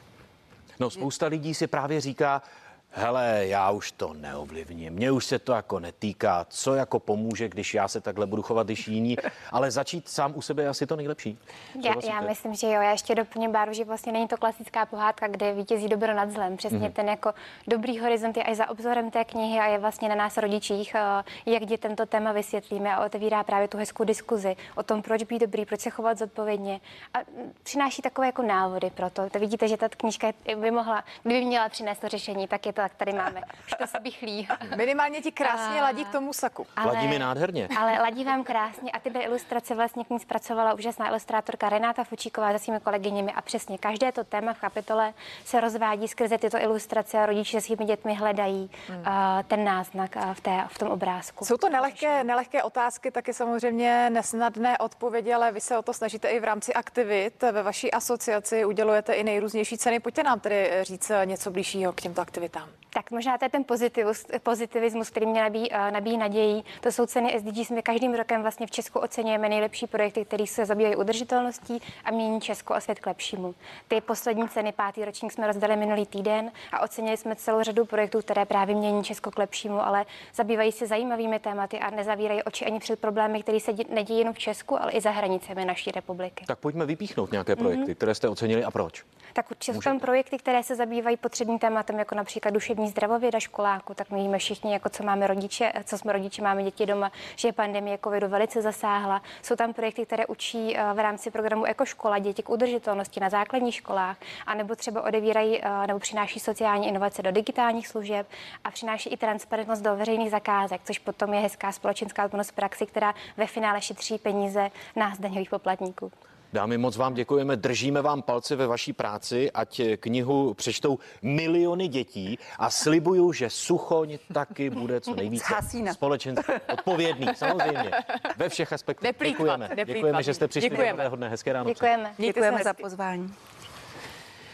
Speaker 2: No, spousta lidí si právě říká, hele, já už to neovlivním, mě už se to jako netýká, co jako pomůže, když já se takhle budu chovat, když jiní, ale začít sám u sebe je asi to nejlepší.
Speaker 44: Já, já myslím, že jo. Já ještě doplním Báru, že vlastně není to klasická pohádka, kde vítězí dobro nad zlem. Přesně
Speaker 2: Mhm.
Speaker 44: mm-hmm. ten jako dobrý horizont je až za obzorem té knihy a je vlastně na nás rodičích, eh, jak dětem to téma vysvětlíme a otevírá právě tu hezkou diskuzi o tom, proč být dobrý, proč se chovat zodpovědně a mm, přináší takové jako návody pro to. To vidíte, že ta knížka by mohla, kdyby měla přinést to řešení, tak je to, tak tady máme. Už to se bychlí.
Speaker 1: Minimálně ti krásně
Speaker 44: A-
Speaker 1: ladí k tomu saku.
Speaker 2: Ladí mi nádherně.
Speaker 44: Ale ladí vám krásně a ty ilustrace vlastně k ní zpracovala úžasná ilustrátorka Renáta Fučíková se svými kolegyněmi a přesně každé to téma v kapitole se rozvádí skrze tyto ilustrace a rodiče se svými dětmi hledají hmm. ten náznak a v, té, v tom obrázku.
Speaker 1: Jsou to nelehké, nelehké otázky, taky samozřejmě nesnadné odpovědi, ale vy se o to snažíte i v rámci aktivit. Ve vaší asociaci udělujete i nejrůznější ceny. Pojďte nám tedy říct něco blížšího k těmto aktivitám.
Speaker 44: Tak možná to je ten pozitivus, pozitivismus, který mě nabíjí, eh, nabíjí naději. To jsou ceny SDGs. My každým rokem vlastně v Česku oceňujeme nejlepší projekty, které se zabývají udržitelností a mění Česko a svět k lepšímu. Ty poslední ceny, pátý ročník jsme rozdali minulý týden a ocenili jsme celou řadu projektů, které právě mění Česko k lepšímu, ale zabývají se zajímavými tématy a nezavírají oči ani před problémy, které se dě- nedějí jenom v Česku, ale i za hranicemi naší republiky.
Speaker 2: Tak pojďme vypíchnout nějaké projekty, mm-hmm. které jste ocenili a proč.
Speaker 44: Tak určitě jsou tam projekty, které se zabývají potřebným tématem, jako například duševní zdravověda školáku. Tak my víme všichni, jako co máme rodiče, co jsme rodiče, máme děti doma, že pandemie covidu velice zasáhla. Jsou tam projekty, které učí eh, v rámci programu Ekoškola děti k udržitelnosti na základních školách, anebo třeba odevírají eh, nebo přináší sociální inovace do digitálních služeb a přináší i transparentnost do veřejných zakázek, což potom je hezká společenská odbornost praxi, která ve finále šetří peníze nás daňových poplatníků.
Speaker 2: Dámy, moc vám děkujeme, držíme vám palce ve vaší práci, ať knihu přečtou miliony dětí a slibuju, že Suchoň taky bude co nejvíce společensky odpovědný, samozřejmě, ve všech aspektech. Děkujeme, děkujeme, že jste přišli
Speaker 1: Děkujeme.
Speaker 2: dne. Hezké ráno.
Speaker 44: Děkujeme.
Speaker 9: Děkujeme za pozvání.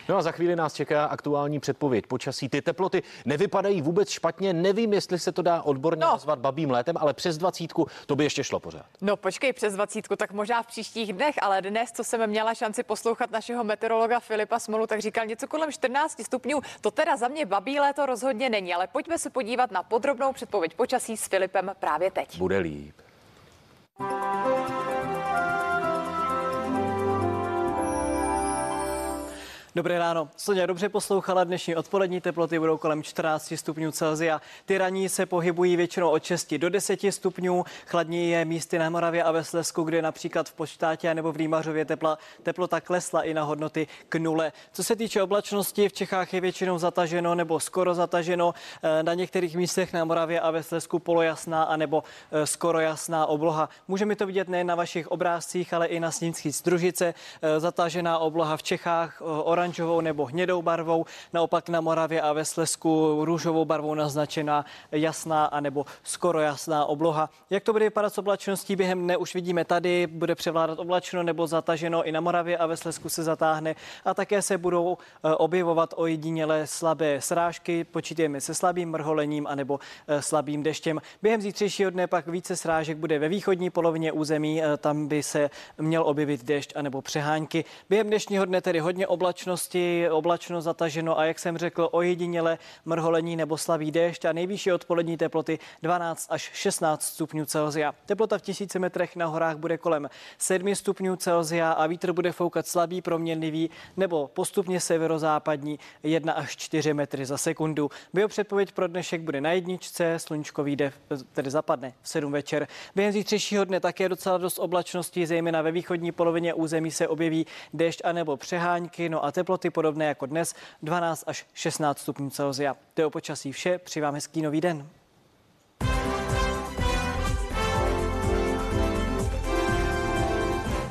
Speaker 2: No a za chvíli nás čeká aktuální předpověď počasí. Ty teploty nevypadají vůbec špatně. Nevím, jestli se to dá odborně no. nazvat babím létem, ale přes dvacítku to by ještě šlo pořád.
Speaker 1: No počkej, přes dvacítku, tak možná v příštích dnech, ale dnes, co jsem měla šanci poslouchat našeho meteorologa Filipa Smolu, tak říkal něco kolem 14 stupňů. To teda za mě babí léto rozhodně není, ale pojďme se podívat na podrobnou předpověď počasí s Filipem právě teď.
Speaker 2: Bude líp.
Speaker 8: Dobré ráno. Soně dobře poslouchala. Dnešní odpolední teploty budou kolem 14 stupňů Celsia. Ty raní se pohybují většinou od 6 do 10 stupňů. Chladní je místy na Moravě a ve Slesku, kde například v Počtátě nebo v Rýmařově tepla, teplota klesla i na hodnoty k nule. Co se týče oblačnosti, v Čechách je většinou zataženo nebo skoro zataženo. Eh, Na některých místech na Moravě a ve Slesku polojasná a nebo eh, skoro jasná obloha. Můžeme to vidět nejen na vašich obrázcích, ale i na snímcích z družice. Eh, Zatažená obloha v Čechách, oranžovou nebo hnědou barvou, naopak na Moravě a ve Slesku růžovou barvou naznačená jasná a nebo skoro jasná obloha. Jak to bude vypadat s oblačností během dne, už vidíme tady, bude převládat oblačno nebo zataženo i na Moravě a ve Slesku se zatáhne a také se budou eh, objevovat ojedinělé slabé srážky, počítáme se slabým mrholením anebo eh, slabým deštěm. Během zítřejšího dne pak více srážek bude ve východní polovině území, eh, tam by se měl objevit déšť anebo přehánky. Během dnešního dne tedy hodně oblačnosti, oblačno zataženo a jak jsem řekl, ojediněle mrholení nebo slabý déšť a nejvyšší odpolední teploty 12 až 16 stupňů Celsia. Teplota v tisíci metrech na horách bude kolem 7 stupňů Celsia a vítr bude foukat slabý proměnlivý nebo postupně severozápadní 1 až 4 metry za sekundu. Biopředpověď pro dnešek bude na jedničce, sluníčko vyjde, tedy zapadne v 7 večer. Během zítřejšího dne také docela dost oblačností, zejména ve východní polovině území se objeví déšť anebo přehánky, no a teploty podobné jako dnes 12 až 16 stupňů Celsia. To je o počasí vše, při vám hezký nový den.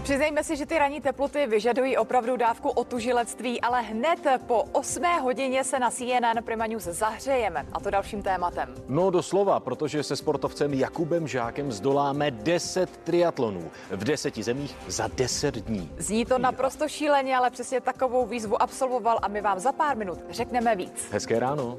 Speaker 1: Přiznejme si, že ty ranní teploty vyžadují opravdu dávku otužilectví, ale hned po 8 hodině se na CNN Prima News zahřejeme. A to dalším tématem.
Speaker 2: No doslova, protože se sportovcem Jakubem Žákem zdoláme 10 triatlonů v deseti zemích za 10 dní.
Speaker 1: Zní to naprosto šíleně, ale přesně takovou výzvu absolvoval a my vám za pár minut řekneme víc.
Speaker 2: Hezké ráno.